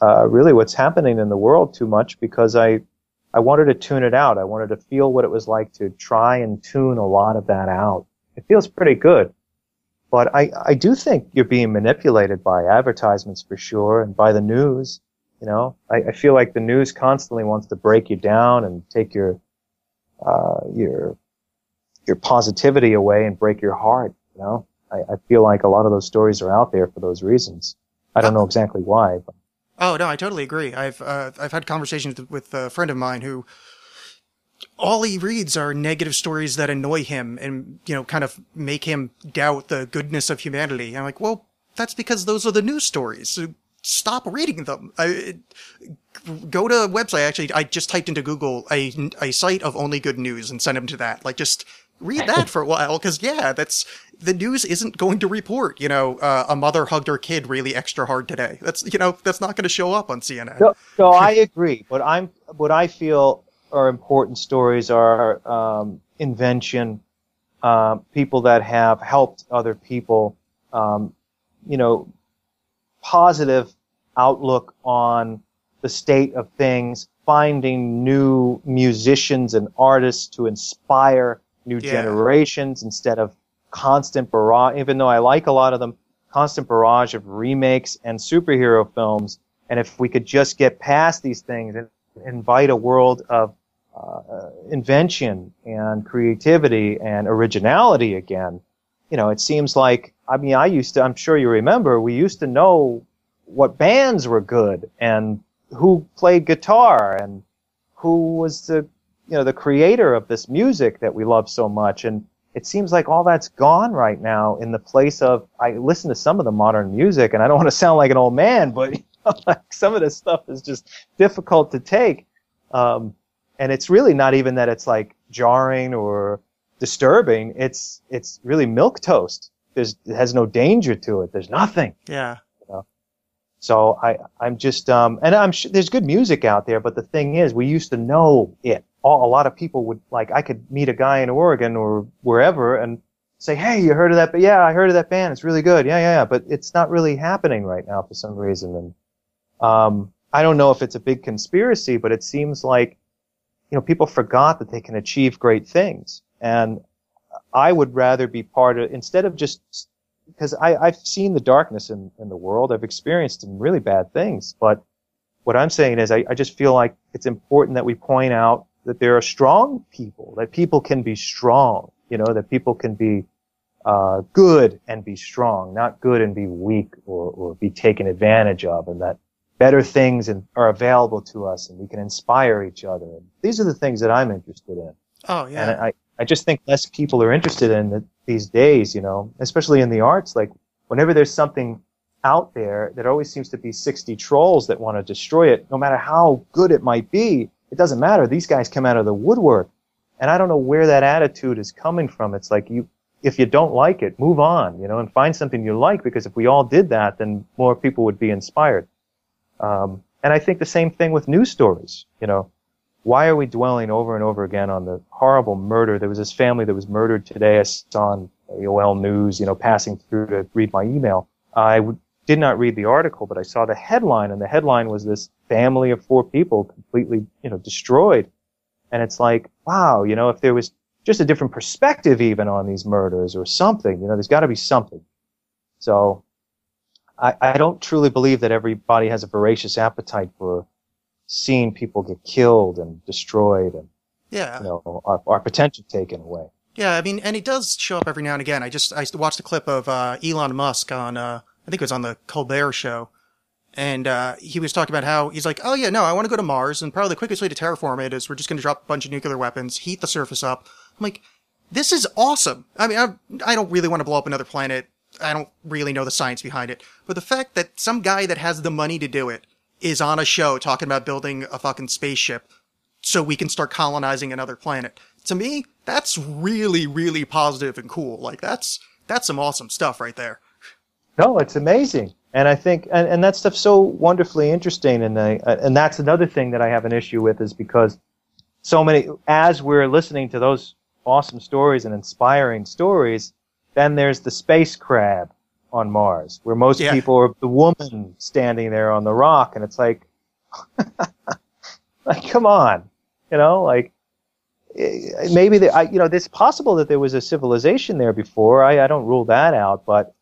uh, really what's happening in the world too much because I, I wanted to tune it out. I wanted to feel what it was like to try and tune a lot of that out it feels pretty good. But I, I do think you're being manipulated by advertisements for sure and by the news. You know, I, I feel like the news constantly wants to break you down and take your, uh, your, your positivity away and break your heart. You know, I, I feel like a lot of those stories are out there for those reasons. I don't know exactly why, but Oh no, I totally agree. I've uh, I've had conversations with a friend of mine who all he reads are negative stories that annoy him and you know kind of make him doubt the goodness of humanity. I'm like, well, that's because those are the news stories. So stop reading them. I, go to a website. Actually, I just typed into Google a a site of only good news and sent him to that. Like just read that for a while because yeah, that's the news isn't going to report. You know, uh, a mother hugged her kid really extra hard today. That's you know that's not going to show up on CNN. No, no, I [laughs] agree. But I'm what I feel are important stories are um, invention, uh, people that have helped other people, um, you know, positive outlook on the state of things, finding new musicians and artists to inspire new Yeah. generations instead of constant barrage, even though I like a lot of them, constant barrage of remakes and superhero films. And if we could just get past these things and invite a world of uh, invention and creativity and originality again, you know, it seems like, I mean, I used to, I'm sure you remember, we used to know what bands were good and who played guitar and who was the, you know, the creator of this music that we love so much. And it seems like all that's gone right now in the place of, I listen to some of the modern music and I don't want to sound like an old man, but you [laughs] know, like some of this stuff is just difficult to take. Um, and it's really not even that it's like jarring or disturbing. It's, it's really milk toast. There's, it has no danger to it. There's nothing. Yeah. So I, I'm just, um, and I'm sure there's good music out there, but the thing is, we used to know it. All, a lot of people would, like, I could meet a guy in Oregon or wherever and say, hey, you heard of that? But yeah, I heard of that band. It's really good. Yeah, yeah, yeah. But it's not really happening right now for some reason. And, um, I don't know if it's a big conspiracy, but it seems like, you know, people forgot that they can achieve great things. And I would rather be part of, instead of just because I, I've seen the darkness in, in the world. I've experienced some really bad things. But what I'm saying is I, I just feel like it's important that we point out that there are strong people, that people can be strong, you know, that people can be uh, good and be strong, not good and be weak or, or be taken advantage of, and that better things and, are available to us and we can inspire each other. And these are the things that I'm interested in. Oh yeah. And I, I just think less people are interested in it these days, you know, especially in the arts. Like whenever there's something out there, there always seems to be 60 trolls that want to destroy it, no matter how good it might be. It doesn't matter. These guys come out of the woodwork. And I don't know where that attitude is coming from. It's like you, if you don't like it, move on, you know, and find something you like because if we all did that, then more people would be inspired. Um, and I think the same thing with news stories, you know why are we dwelling over and over again on the horrible murder? There was this family that was murdered today. I saw on AOL News, you know, passing through to read my email. I w- did not read the article, but I saw the headline, and the headline was this family of four people completely, you know, destroyed. And it's like, wow, you know, if there was just a different perspective even on these murders or something, you know, there's got to be something. So I, I don't truly believe that everybody has a voracious appetite for seeing people get killed and destroyed and, Yeah. you know, our, our potential taken away. Yeah, I mean, and it does show up every now and again. I just I watched a clip of uh, Elon Musk on uh, I think it was on the Colbert Show, and uh, he was talking about how he's like, oh yeah, no, I want to go to Mars, and probably the quickest way to terraform it is we're just going to drop a bunch of nuclear weapons, heat the surface up. I'm like, this is awesome. I mean, I, I don't really want to blow up another planet. I don't really know the science behind it, but the fact that some guy that has the money to do it is on a show talking about building a fucking spaceship so we can start colonizing another planet. To me, that's really, really positive and cool. Like that's that's some awesome stuff right there. No, it's amazing, and I think, and, and that stuff's so wonderfully interesting, and I, and that's another thing that I have an issue with is because so many, as we're listening to those awesome stories and inspiring stories, then there's the space crab on Mars, where most Yeah. people are the woman standing there on the rock, and it's like, [laughs] like, come on, you know, like eh, maybe the, I, you know, it's possible that there was a civilization there before. I, I don't rule that out, but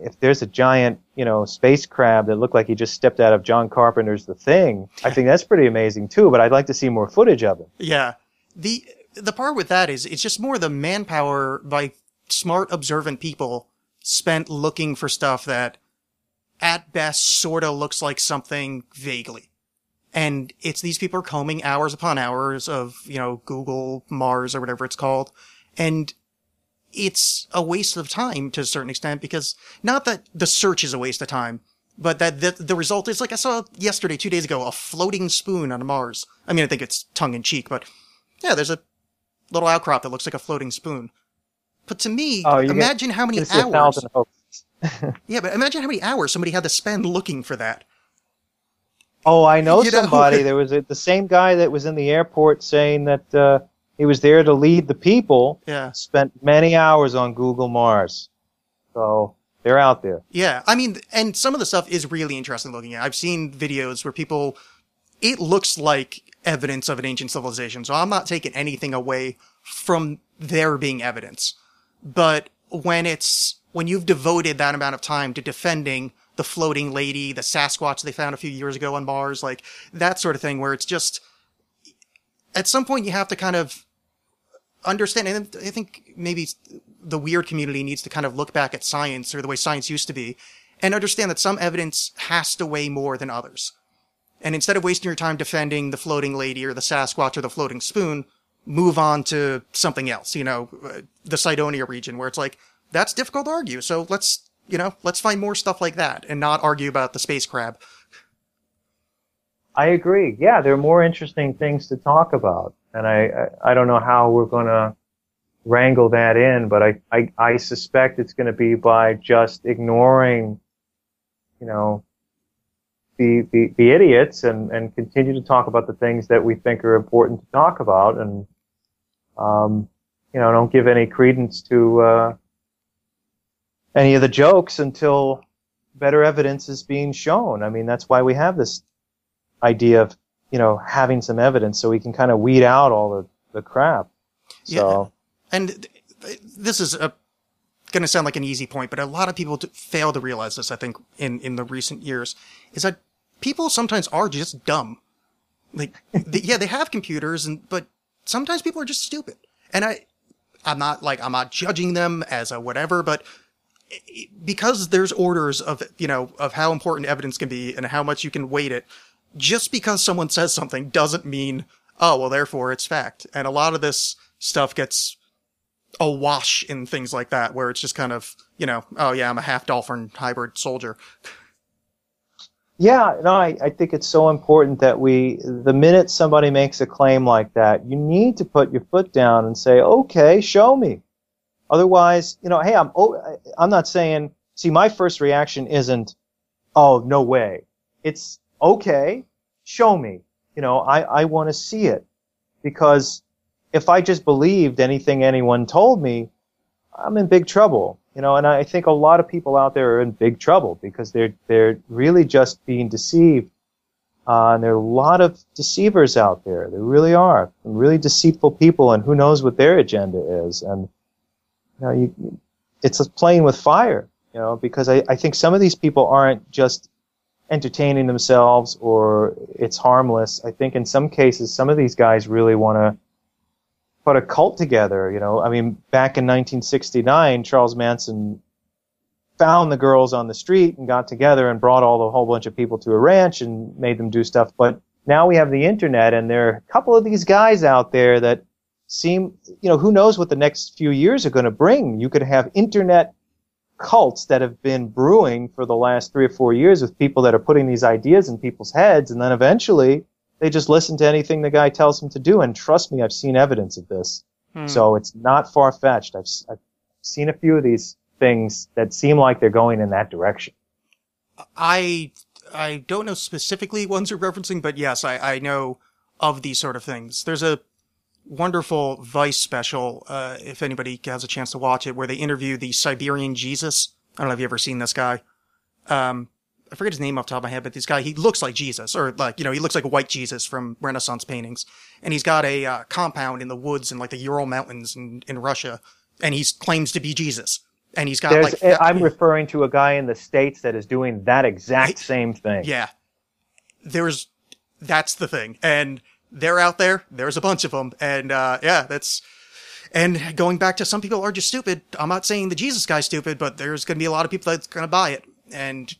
if there's a giant, you know, space crab that looked like he just stepped out of John Carpenter's The Thing, I think that's pretty amazing too. But I'd like to see more footage of it. Yeah. The the part with that is it's just more the manpower by smart observant people spent looking for stuff that at best sort of looks like something vaguely. And it's these people are combing hours upon hours of, you know, Google, Mars, or whatever it's called. And it's a waste of time to a certain extent because not that the search is a waste of time, but that the, the result is like I saw yesterday, two days ago, a floating spoon on Mars. I mean, I think it's tongue in cheek, but yeah, there's a little outcrop that looks like a floating spoon. But to me, Oh, you get- imagine how many hours. [laughs] Yeah, but imagine how many hours somebody had to spend looking for that. Oh, I know [laughs] You know- somebody. there was a, the same guy that was in the airport saying that uh, he was there to lead the people. Yeah. Spent many hours on Google Mars, so they're out there. Yeah, I mean, and some of the stuff is really interesting looking at. I've seen videos where people, it looks like evidence of an ancient civilization. So I'm not taking anything away from there being evidence. But when it's, when you've devoted that amount of time to defending the floating lady, the Sasquatch they found a few years ago on Mars, like that sort of thing where it's just, at some point you have to kind of understand, and I think maybe the weird community needs to kind of look back at science or the way science used to be and understand that some evidence has to weigh more than others. And instead of wasting your time defending the floating lady or the Sasquatch or the floating spoon, move on to something else, you know, uh, the Cydonia region where it's like, that's difficult to argue. So let's, you know, let's find more stuff like that and not argue about the space crab. I agree. Yeah, there are more interesting things to talk about, and I I, I don't know how we're going to wrangle that in, but I, I I suspect it's going to be by just ignoring, you know, the, the the idiots and and continue to talk about the things that we think are important to talk about, and um, you know, don't give any credence to uh, any of the jokes until better evidence is being shown. I mean, that's why we have this idea of you know having some evidence so we can kind of weed out all the, the crap. So And th- th- this is a, going to sound like an easy point, but a lot of people fail to realize this, I think, in, in the recent years, is that people sometimes are just dumb. Like, [laughs] th yeah, they have computers, and but sometimes people are just stupid. And I, I'm not like I'm not judging them as a whatever, but because there's orders of you know of how important evidence can be and how much you can weight it, just because someone says something doesn't mean oh well therefore it's fact. And a lot of this stuff gets awash in things like that, where it's just kind of you know oh yeah I'm a half dolphin hybrid soldier. Yeah, no, I, I think it's so important that we the minute somebody makes a claim like that, you need to put your foot down and say, okay, show me. Otherwise, you know, hey, I'm oh, I'm not saying. See, my first reaction isn't, oh, no way. It's okay, show me. You know, I, I want to see it because if I just believed anything anyone told me, I'm in big trouble. You know, and I think a lot of people out there are in big trouble because they're they're really just being deceived. Uh, and there are a lot of deceivers out there. There really are really deceitful people, and who knows what their agenda is. And you know, you, it's playing with fire. You know, because I, I think some of these people aren't just entertaining themselves or it's harmless. I think in some cases, some of these guys really want to put a cult together. You know, I mean, back in 1969, Charles Manson found the girls on the street and got together and brought all the whole bunch of people to a ranch and made them do stuff. But now we have the internet, and there are a couple of these guys out there that seem, you know, who knows what the next few years are going to bring. You could have internet cults that have been brewing for the last three or four years with people that are putting these ideas in people's heads, and then eventually they just listen to anything the guy tells them to do. And trust me, I've seen evidence of this. Hmm. So it's not far fetched. I've, I've seen a few of these things that seem like they're going in that direction. I I don't know specifically ones you're referencing, but yes, I, I know of these sort of things. There's a wonderful Vice special, uh, if anybody has a chance to watch it, where they interview the Siberian Jesus. I don't know if you've ever seen this guy. Um, I forget his name off the top of my head, but this guy, he looks like Jesus, or like, you know, he looks like a white Jesus from Renaissance paintings. And he's got a uh, compound in the woods in like the Ural Mountains in, in Russia, and he claims to be Jesus. And he's got There's, like, I'm referring to a guy in the States that is doing that exact same thing. Yeah. There's, that's the thing. And they're out there. There's a bunch of them. And, uh, yeah, that's, and going back to some people are just stupid. I'm not saying the Jesus guy's stupid, but there's going to be a lot of people that's going to buy it. And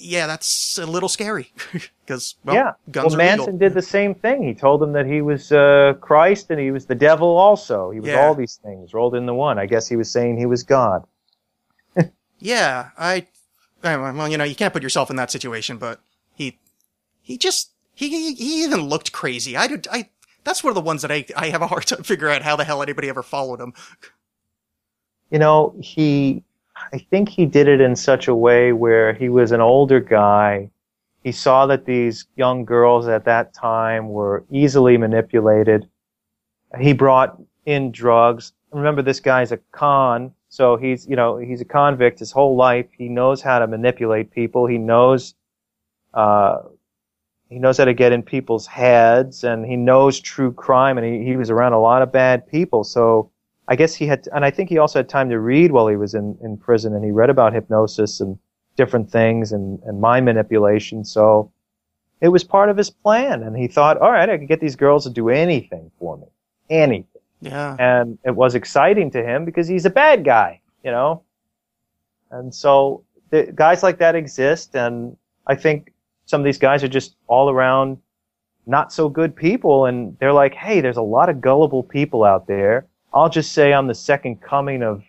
yeah, that's a little scary [laughs] because, well, yeah. guns well, Manson legal. did the same thing. He told them that he was uh, Christ and he was the devil also. He was Yeah. all these things rolled into one. I guess he was saying he was God. [laughs] Yeah, I, I- well, you know, you can't put yourself in that situation, but he, he just, he, he, he even looked crazy. I did, I, that's one of the ones that I, I have a hard time [laughs] figuring out how the hell anybody ever followed him. you know, he, I think he did it in such a way where he was an older guy. He saw that these young girls at that time were easily manipulated. He brought in drugs. Remember, this guy's a con, so he's, you know, he's a convict his whole life. He knows how to manipulate people. He knows, uh, he knows how to get in people's heads and he knows true crime and he, he was around a lot of bad people. So, I guess he had, and I think he also had time to read while he was in, in prison, and he read about hypnosis and different things and, and mind manipulation. So it was part of his plan, and he thought, all right, I can get these girls to do anything for me, anything. Yeah. And it was exciting to him because he's a bad guy, you know. And so the, guys like that exist, and I think some of these guys are just all around not so good people, and they're like, hey, there's a lot of gullible people out there. I'll just say I'm the second coming of,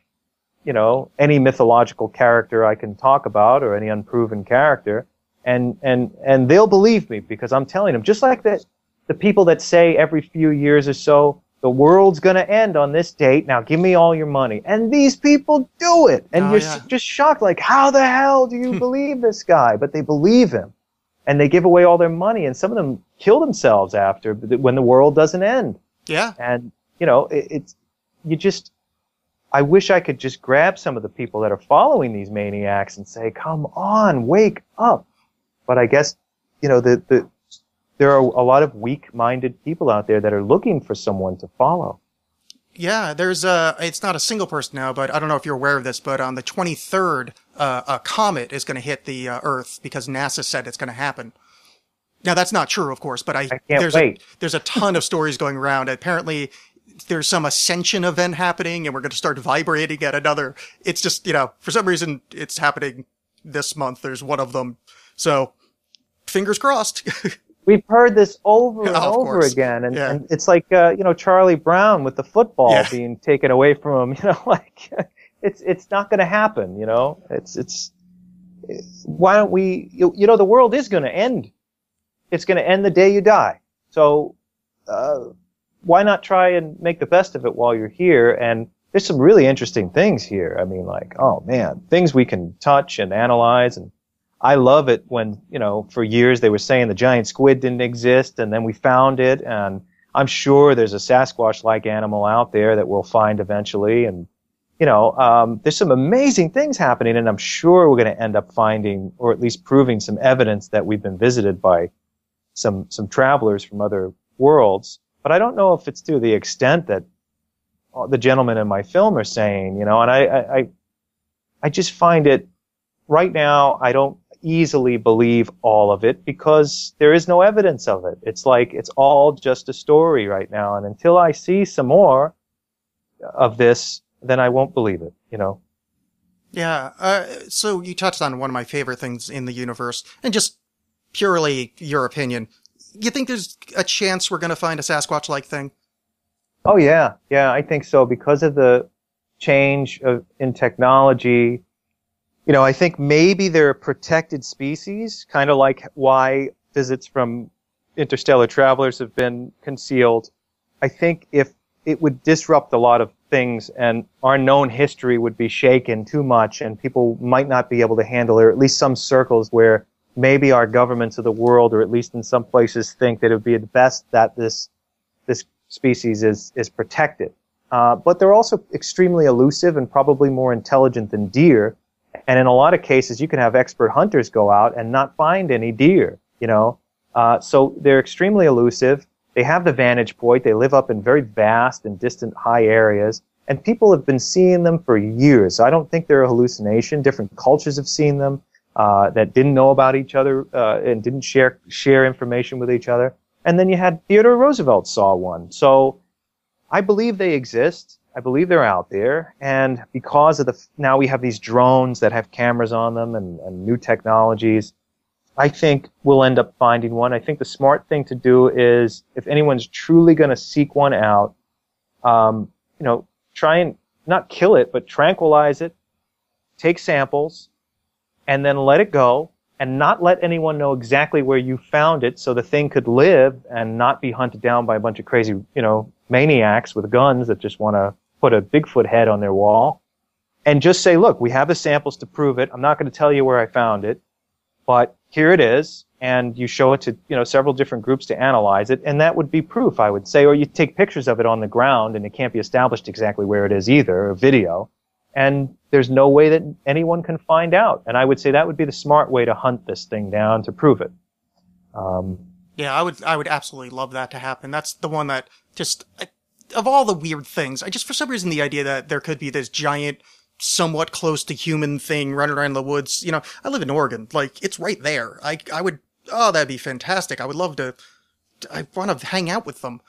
you know, any mythological character I can talk about or any unproven character. And, and, and they'll believe me because I'm telling them, just like that, the people that say every few years or so, the world's going to end on this date. Now give me all your money. And these people do it. And Oh, you're yeah. just shocked. Like, how the hell do you [laughs] believe this guy? But they believe him and they give away all their money. And some of them kill themselves after when the world doesn't end Yeah. and you know it, it's you just i wish i could just grab some of the people that are following these maniacs and say come on wake up but i guess you know the, the there are a lot of weak-minded people out there that are looking for someone to follow Yeah, there's a, it's not a single person now, but I don't know if you're aware of this, but on the 23rd, uh, a comet is going to hit the uh, Earth because NASA said it's going to happen. Now that's not true, of course, but I, can't there's wait. a, there's a ton of stories going around. Apparently there's some ascension event happening and we're going to start vibrating at another. It's just, you know, for some reason it's happening this month. There's one of them. So fingers crossed. [laughs] we've heard this over and Of over course. again and, Yeah. and it's like uh, you know charlie brown with the football Yeah. being taken away from him [laughs] you know like it's it's not going to happen you know it's it's why don't we you, you know the world is going to end it's going to end the day you die so uh, why not try and make the best of it while you're here? And there's some really interesting things here. I mean like oh man things we can touch and analyze. And I love it when, you know, for years they were saying the giant squid didn't exist and then we found it. And I'm sure there's a Sasquatch-like animal out there that we'll find eventually. And, you know, um, there's some amazing things happening and I'm sure we're going to end up finding or at least proving some evidence that we've been visited by some, some travelers from other worlds. But I don't know if it's to the extent that the gentlemen in my film are saying, you know, and I, I, I, just find it right now, I don't easily believe all of it because there is no evidence of it. It's like it's all just a story right now. And until I see some more of this, then I won't believe it, you know? Yeah. Uh, so you touched on one of my favorite things in the universe and just purely your opinion. You think there's a chance we're going to find a Sasquatch like thing? Oh yeah, yeah, I think so because of the change of, in technology. You know, I think maybe they're a protected species, kind of like why visits from interstellar travelers have been concealed. I think if it would disrupt a lot of things and our known history would be shaken too much and people might not be able to handle it, or at least some circles where maybe our governments of the world, or at least in some places, think that it would be the best that this this species is is protected. Uh, but they're also extremely elusive and probably more intelligent than deer. And in a lot of cases, you can have expert hunters go out and not find any deer. You know, uh, so they're extremely elusive. They have the vantage point. They live up in very vast and distant high areas. And people have been seeing them for years. So I don't think they're a hallucination. Different cultures have seen them uh, that didn't know about each other uh, and didn't share share information with each other. And then you had Theodore Roosevelt saw one. So I believe they exist. I believe they're out there. And because of the, now we have these drones that have cameras on them and, and new technologies. I think we'll end up finding one. I think the smart thing to do is if anyone's truly going to seek one out, um, you know, try and not kill it, but tranquilize it, take samples, and then let it go and not let anyone know exactly where you found it so the thing could live and not be hunted down by a bunch of crazy, you know, maniacs with guns that just want to put a Bigfoot head on their wall. And just say, look, we have the samples to prove it. I'm not going to tell you where I found it, but here it is. And you show it to, you know, several different groups to analyze it. And that would be proof, I would say. Or you take pictures of it on the ground and it can't be established exactly where it is either, or video and there's no way that anyone can find out. And I would say that would be the smart way to hunt this thing down to prove it. Um, yeah, I would, I would absolutely love that to happen. That's the one that just, of all the weird things, I just, for some reason, the idea that there could be this giant, somewhat close to human thing running around the woods, you know, I live in Oregon. Like, it's right there. I, I would, oh, that'd be fantastic. I would love to, I want to hang out with them.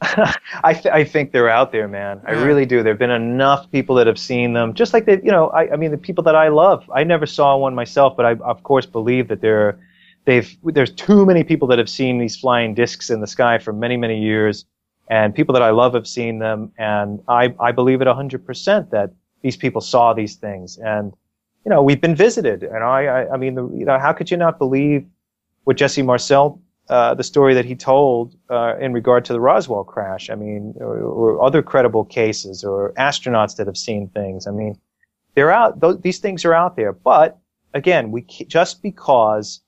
[laughs] I, th- I think they're out there, man. I really do. There've been enough people that have seen them, just like they, you know, I, I mean, the people that I love. I never saw one myself, but I, of course, believe that there, they've, there's too many people that have seen these flying discs in the sky for many, many years, and people that I love have seen them, and I, I believe it 100% that these people saw these things, and you know, we've been visited, and I, I, I mean, the, you know, how could you not believe what Jesse Marcel uh, the story that he told uh, in regard to the Roswell crash. I mean, or, or other credible cases, or astronauts that have seen things. I mean, they're out. Th- these things are out there. But again, we ca- just because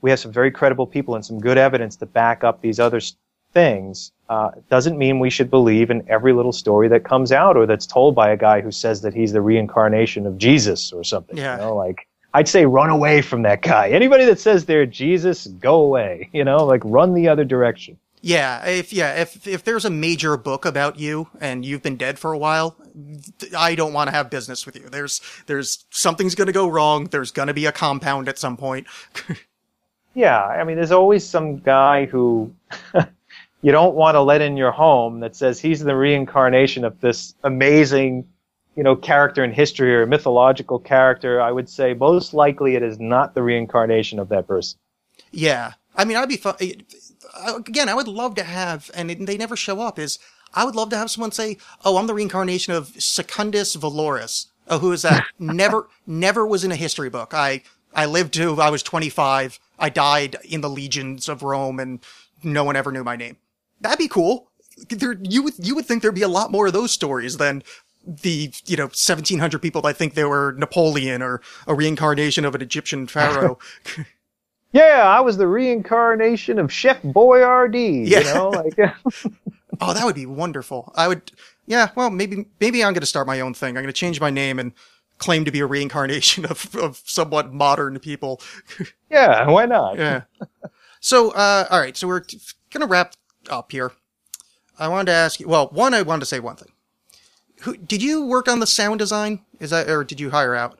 we have some very credible people and some good evidence to back up these other s- things uh, doesn't mean we should believe in every little story that comes out or that's told by a guy who says that he's the reincarnation of Jesus or something. Yeah. You know, like I'd say run away from that guy. Anybody that says they're Jesus, go away. You know, like run the other direction. Yeah, if yeah, if if there's a major book about you and you've been dead for a while, I don't want to have business with you. There's there's something's going to go wrong. There's going to be a compound at some point. [laughs] Yeah, I mean, there's always some guy who [laughs] you don't want to let in your home that says he's the reincarnation of this amazing, you know, character in history or mythological character. I would say most likely it is not the reincarnation of that person. yeah, I mean, I'd be fun. Again, I would love to have, and it, they never show up. Is I would love to have someone say, "Oh, I'm the reincarnation of Secundus Valoris." Oh, uh, who is that? [laughs] never, never was in a history book. I I lived to I was 25. I died in the legions of Rome, and no one ever knew my name. That'd be cool. There, you would you would think there'd be a lot more of those stories than the, you know, 1700 people that think they were Napoleon or a reincarnation of an Egyptian pharaoh. [laughs] Yeah, I was the reincarnation of Chef Boyardee. Yeah. You know, like [laughs] oh, that would be wonderful. I would, yeah, well, maybe, maybe I'm going to start my own thing. I'm going to change my name and claim to be a reincarnation [laughs] of, of somewhat modern people. yeah, why not? Yeah. So, uh, all right. So we're going to wrap up here. I wanted to ask you, well, one, I wanted to say one thing. Who, did you work on the sound design? Is that, or did you hire out?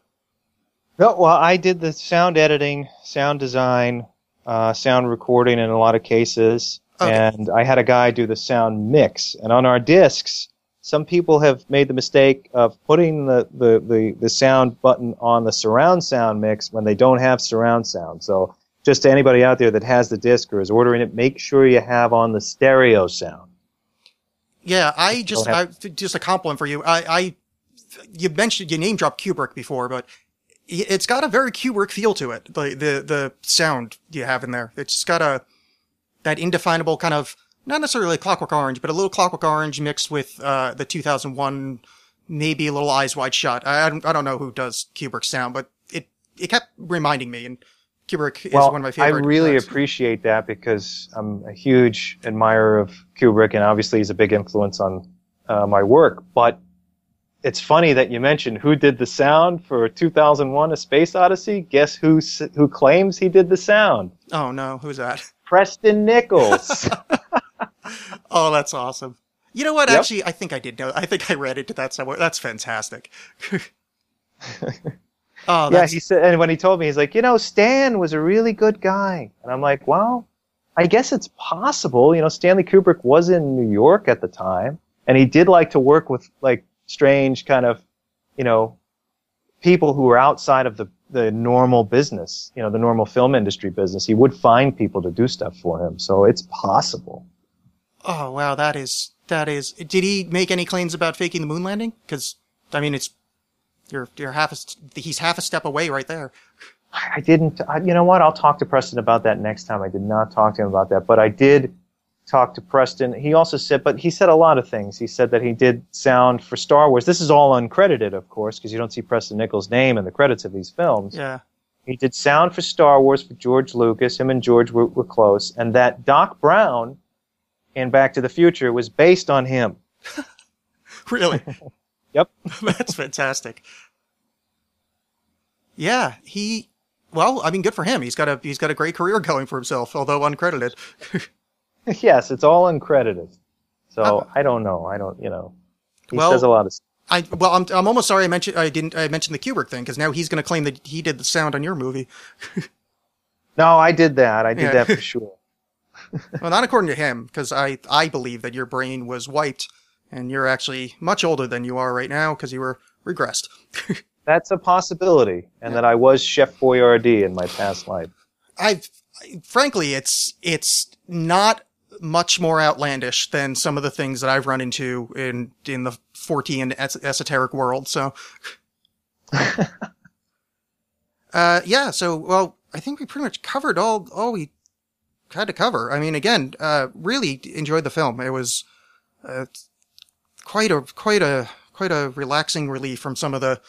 No, well, I did the sound editing, sound design, uh, sound recording in a lot of cases, Okay. and I had a guy do the sound mix. And on our discs, some people have made the mistake of putting the, the, the, the sound button on the surround sound mix when they don't have surround sound. So just to anybody out there that has the disc or is ordering it, make sure you have on the stereo sound. Yeah, I just, I, just a compliment for you. I, I, you mentioned, you name dropped Kubrick before, but it's got a very Kubrick feel to it. The, the, the sound you have in there. It's got a, that indefinable kind of, not necessarily Clockwork Orange, but a little Clockwork Orange mixed with, uh, the 2001, maybe a little Eyes Wide Shut. I, I don't, I don't know who does Kubrick's sound, but it, it kept reminding me, and Kubrick is well, one of my favorite. I really appreciate that because I'm a huge admirer of Kubrick, and obviously he's a big influence on uh, my work. But it's funny that you mentioned who did the sound for 2001: A Space Odyssey. Guess who who claims he did the sound? Oh no, who's that? [laughs] Preston Nichols. [laughs] [laughs] Oh, that's awesome. You know what? Yep. Actually, I think I did know. I think I read into that somewhere. That's fantastic. Oh, yeah, he said, and when he told me, he's like, you know, Stan was a really good guy, and I'm like, well, I guess it's possible. You know, Stanley Kubrick was in New York at the time, and he did like to work with like strange kind of, you know, people who were outside of the the normal business, you know, the normal film industry business. He would find people to do stuff for him, so it's possible. oh wow, that is that is. Did he make any claims about faking the moon landing? Because I mean, it's you're you're half a he's half a step away right there. I didn't. I, you know what? I'll talk to Preston about that next time. I did not talk to him about that, but I did talk to Preston. He also said, but he said a lot of things. He said that he did sound for Star Wars. This is all uncredited, of course, because you don't see Preston Nichols' name in the credits of these films. Yeah. He did sound for Star Wars for George Lucas. Him and George were, were close, and that Doc Brown in Back to the Future was based on him. [laughs] Really? [laughs] Yep. [laughs] That's fantastic. Yeah, he. Well, I mean, good for him. He's got a he's got a great career going for himself, although uncredited. [laughs] yes, it's all uncredited. So Uh, I don't know. I don't. You know. He Well- says a lot of. I well, I'm I'm almost sorry I mentioned I didn't I mentioned the Kubrick thing because now he's going to claim that he did the sound on your movie. [laughs] No, I did that. I did Yeah. that for sure. Well, not according to him, because I I believe that your brain was wiped, and you're actually much older than you are right now because you were regressed. [laughs] That's a possibility, and that I was Chef Boyardee in my past life. I, frankly, it's it's not much more outlandish than some of the things that I've run into in in the Fortean es- esoteric world. So, [laughs] uh, yeah. So, well, I think we pretty much covered all all we had to cover. I mean, again, uh, really enjoyed the film. It was uh, quite a quite a quite a relaxing relief from some of the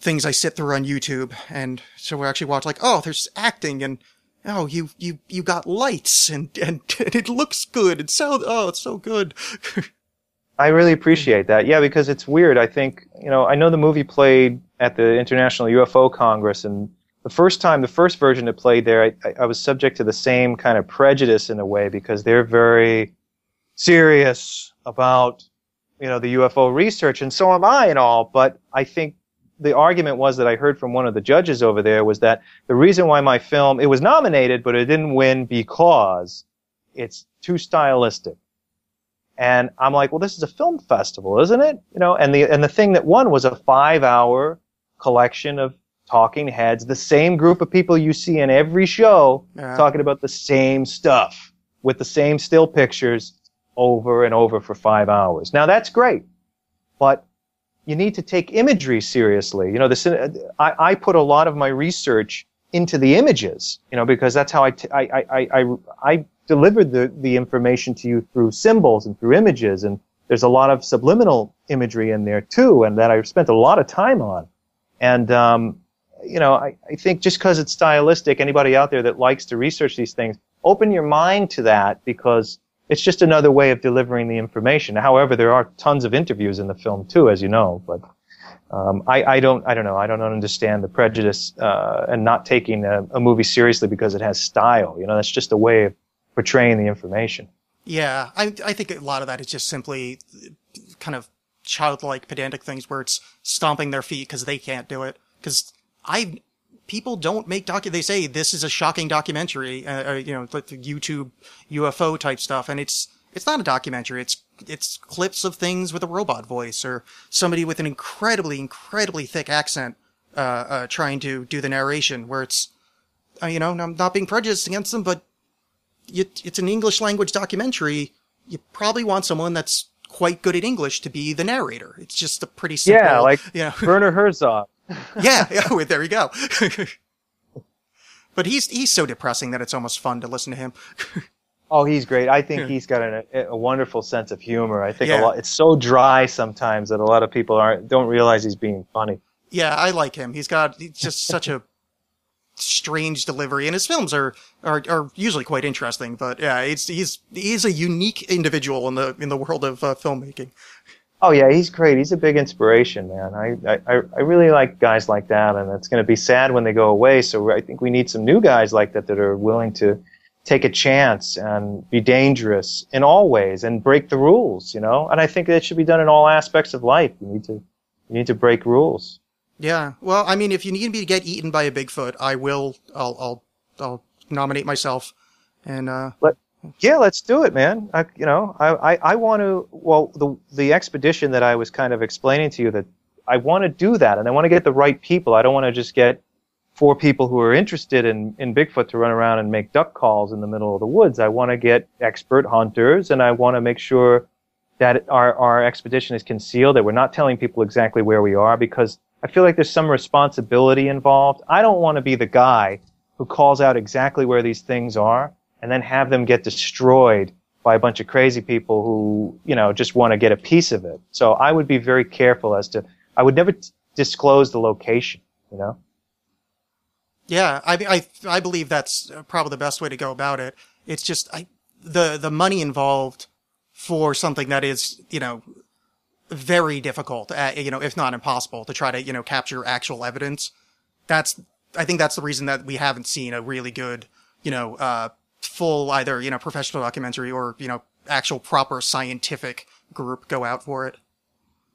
things I sit through on YouTube. And so we actually watch like, oh, there's acting and oh, you you you got lights and and, and [laughs] it looks good and so oh, it's so good. [laughs] I really appreciate that. Yeah, because it's weird. I think, you know, I know the movie played at the International UFO Congress, and the first time, the first version it played there, I- I was subject to the same kind of prejudice in a way because they're very serious about, you know, the UFO research, and so am I and all. But I think the argument was that I heard from one of the judges over there was that the reason why my film, it was nominated, but it didn't win because it's too stylistic. And I'm like, well, this is a film festival, isn't it? You know, and the and the thing that won was a five-hour collection of talking heads, the same group of people you see in every show Yeah. talking about the same stuff with the same still pictures over and over for five hours. Now that's great, but you need to take imagery seriously. You know, the, I, I put a lot of my research into the images, you know, because that's how I, t- I, I, I, I, delivered the, the information to you through symbols and through images and there's a lot of subliminal imagery in there too, and that I've spent a lot of time on. And um, you know, I, I think just because it's stylistic, anybody out there that likes to research these things, open your mind to that because it's just another way of delivering the information. However, there are tons of interviews in the film too, as you know, but. Um, I, I don't I don't know I don't understand the prejudice uh, and not taking a, a movie seriously because it has style. You know, that's just a way of portraying the information. Yeah, I I think a lot of that is just simply kind of childlike, pedantic things where it's stomping their feet because they can't do it. Because I people don't make docu. They say this is a shocking documentary, uh, uh, you know, like the YouTube UFO type stuff, and it's it's not a documentary. It's it's clips of things with a robot voice or somebody with an incredibly incredibly thick accent uh, uh, trying to do the narration, where it's uh, you know I'm not being prejudiced against them, but it, it's an English language documentary. You probably want someone that's quite good at English to be the narrator. It's just a pretty simple, Yeah, like you know, [laughs] Werner Herzog. [laughs] yeah, yeah. There you go. [laughs] but he's he's so depressing that it's almost fun to listen to him. [laughs] Oh, he's great. I think Yeah. he's got a, a wonderful sense of humor. I think Yeah. a lot. It's so dry sometimes that a lot of people aren't don't realize he's being funny. yeah, I like him. He's got he's just such a strange delivery, and his films are, are are usually quite interesting. But yeah, it's he's he's a unique individual in the in the world of uh, filmmaking. Oh yeah, he's great. He's a big inspiration, man. I I, I really like guys like that, and it's going to be sad when they go away. So I think we need some new guys like that that are willing to take a chance and be dangerous in all ways and break the rules. You know, and I think that should be done in all aspects of life. You need to you need to break rules. Yeah. Well, I mean, if you need me to get eaten by a Bigfoot, I will. I'll I'll I'll nominate myself. And uh, Yeah, let's do it, man. I, you know, I, I, I want to. Well, the the expedition that I was kind of explaining to you that I want to do that, and I want to get the right people. I don't want to just get four people who are interested in in Bigfoot to run around and make duck calls in the middle of the woods. I want to get expert hunters, and I want to make sure that our our expedition is concealed. That we're not telling people exactly where we are because I feel like there's some responsibility involved. I don't want to be the guy who calls out exactly where these things are and then have them get destroyed by a bunch of crazy people who, you know, just want to get a piece of it. So I would be very careful as to, I would never t- disclose the location, you know? yeah, I I I believe that's uh, probably the best way to go about it. It's just I the the money involved for something that is you know very difficult, uh, you know, if not impossible, to try to you know capture actual evidence. That's I think that's the reason that we haven't seen a really good you know uh, full either you know professional documentary or you know actual proper scientific group go out for it.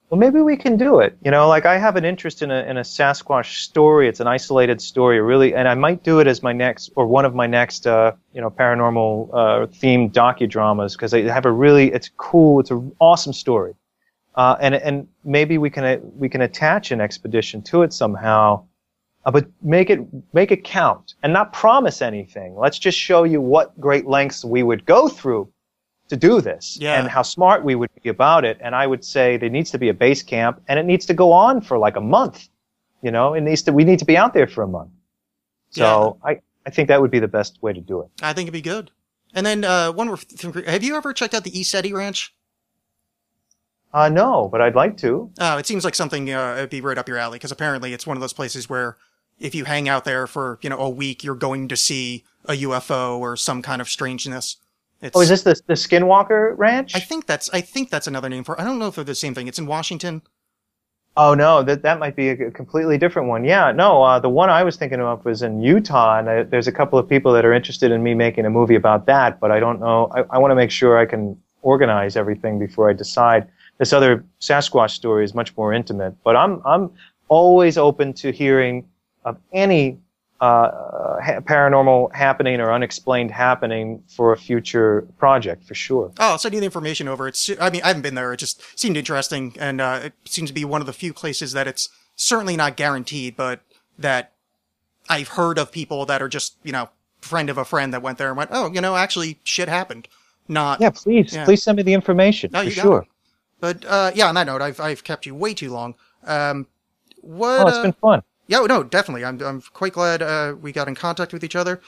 Well, maybe we can do it. You know, like I have an interest in a, in a Sasquatch story. It's an isolated story, really, and I might do it as my next or one of my next, uh, you know, paranormal uh, themed docudramas because they have a really, it's cool, it's an awesome story, uh, and and maybe we can uh, we can attach an expedition to it somehow, uh, but make it make it count and not promise anything. Let's just show you what great lengths we would go through to do this Yeah. and how smart we would be about it. And I would say there needs to be a base camp and it needs to go on for like a month. You know, it needs to, we need to be out there for a month. So I, I think that would be the best way to do it. I think it'd be good. And then uh, one more. Th- have you ever checked out the ECETI Ranch? Uh, no, but I'd like to. Oh, it seems like something uh, it'd be right up your alley because apparently it's one of those places where if you hang out there for you know a week, you're going to see a UFO or some kind of strangeness. It's, Oh, is this the, the Skinwalker Ranch? I think that's I think that's another name for. it. I don't know if they're the same thing. It's in Washington. Oh no, that that might be a completely different one. Yeah, no, uh, the one I was thinking of was in Utah, and I, there's a couple of people that are interested in me making a movie about that, but I don't know. I, I want to make sure I can organize everything before I decide. This other Sasquatch story is much more intimate, but I'm I'm always open to hearing of any uh, ha- paranormal happening or unexplained happening for a future project for sure. Oh, I'll send you the information over. It's I mean I haven't been there. It just seemed interesting, and uh, it seems to be one of the few places that it's certainly not guaranteed, but that I've heard of people that are just you know friend of a friend that went there and went, oh, you know, actually shit happened. Not Yeah, please, Yeah. please send me the information No, for sure. it. But uh, yeah, on that note, I've I've kept you way too long. Um, what? Oh, it's uh, been fun. Yeah, no, definitely. I'm I'm quite glad uh, we got in contact with each other.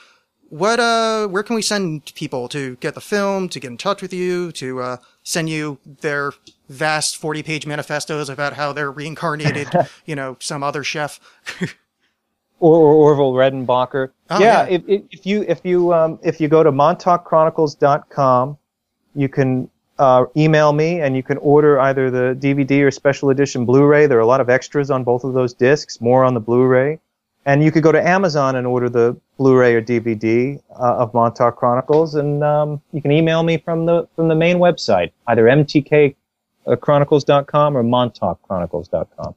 what uh, where can we send people to get the film, to get in touch with you, to uh, send you their vast forty-page manifestos about how they're reincarnated, [laughs] you know, some other chef? [laughs] or, or Orville Redenbacher. Oh, yeah, yeah. If, if, if you if you um, if you go to montaukchronicles.com, you can uh, email me and you can order either the DVD or special edition Blu-ray. There are a lot of extras on both of those discs, more on the Blu-ray. And you could go to Amazon and order the Blu-ray or DVD uh, of Montauk Chronicles, and um, you can email me from the from the main website, either mtkchronicles.com or montaukchronicles.com.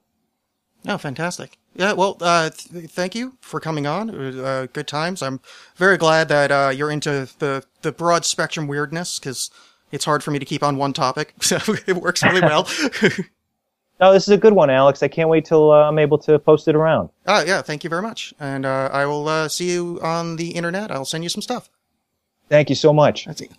Oh, fantastic. Yeah, well, uh, th- thank you for coming on. Uh, good times. I'm very glad that uh, you're into the, the broad spectrum weirdness because it's hard for me to keep on one topic, [laughs] so it works really well. [laughs] No, this is a good one, Alex. I can't wait till uh, I'm able to post it around. uh, yeah, thank you very much. And uh, I will uh, see you on the internet. I'll send you some stuff. Thank you so much. That's it.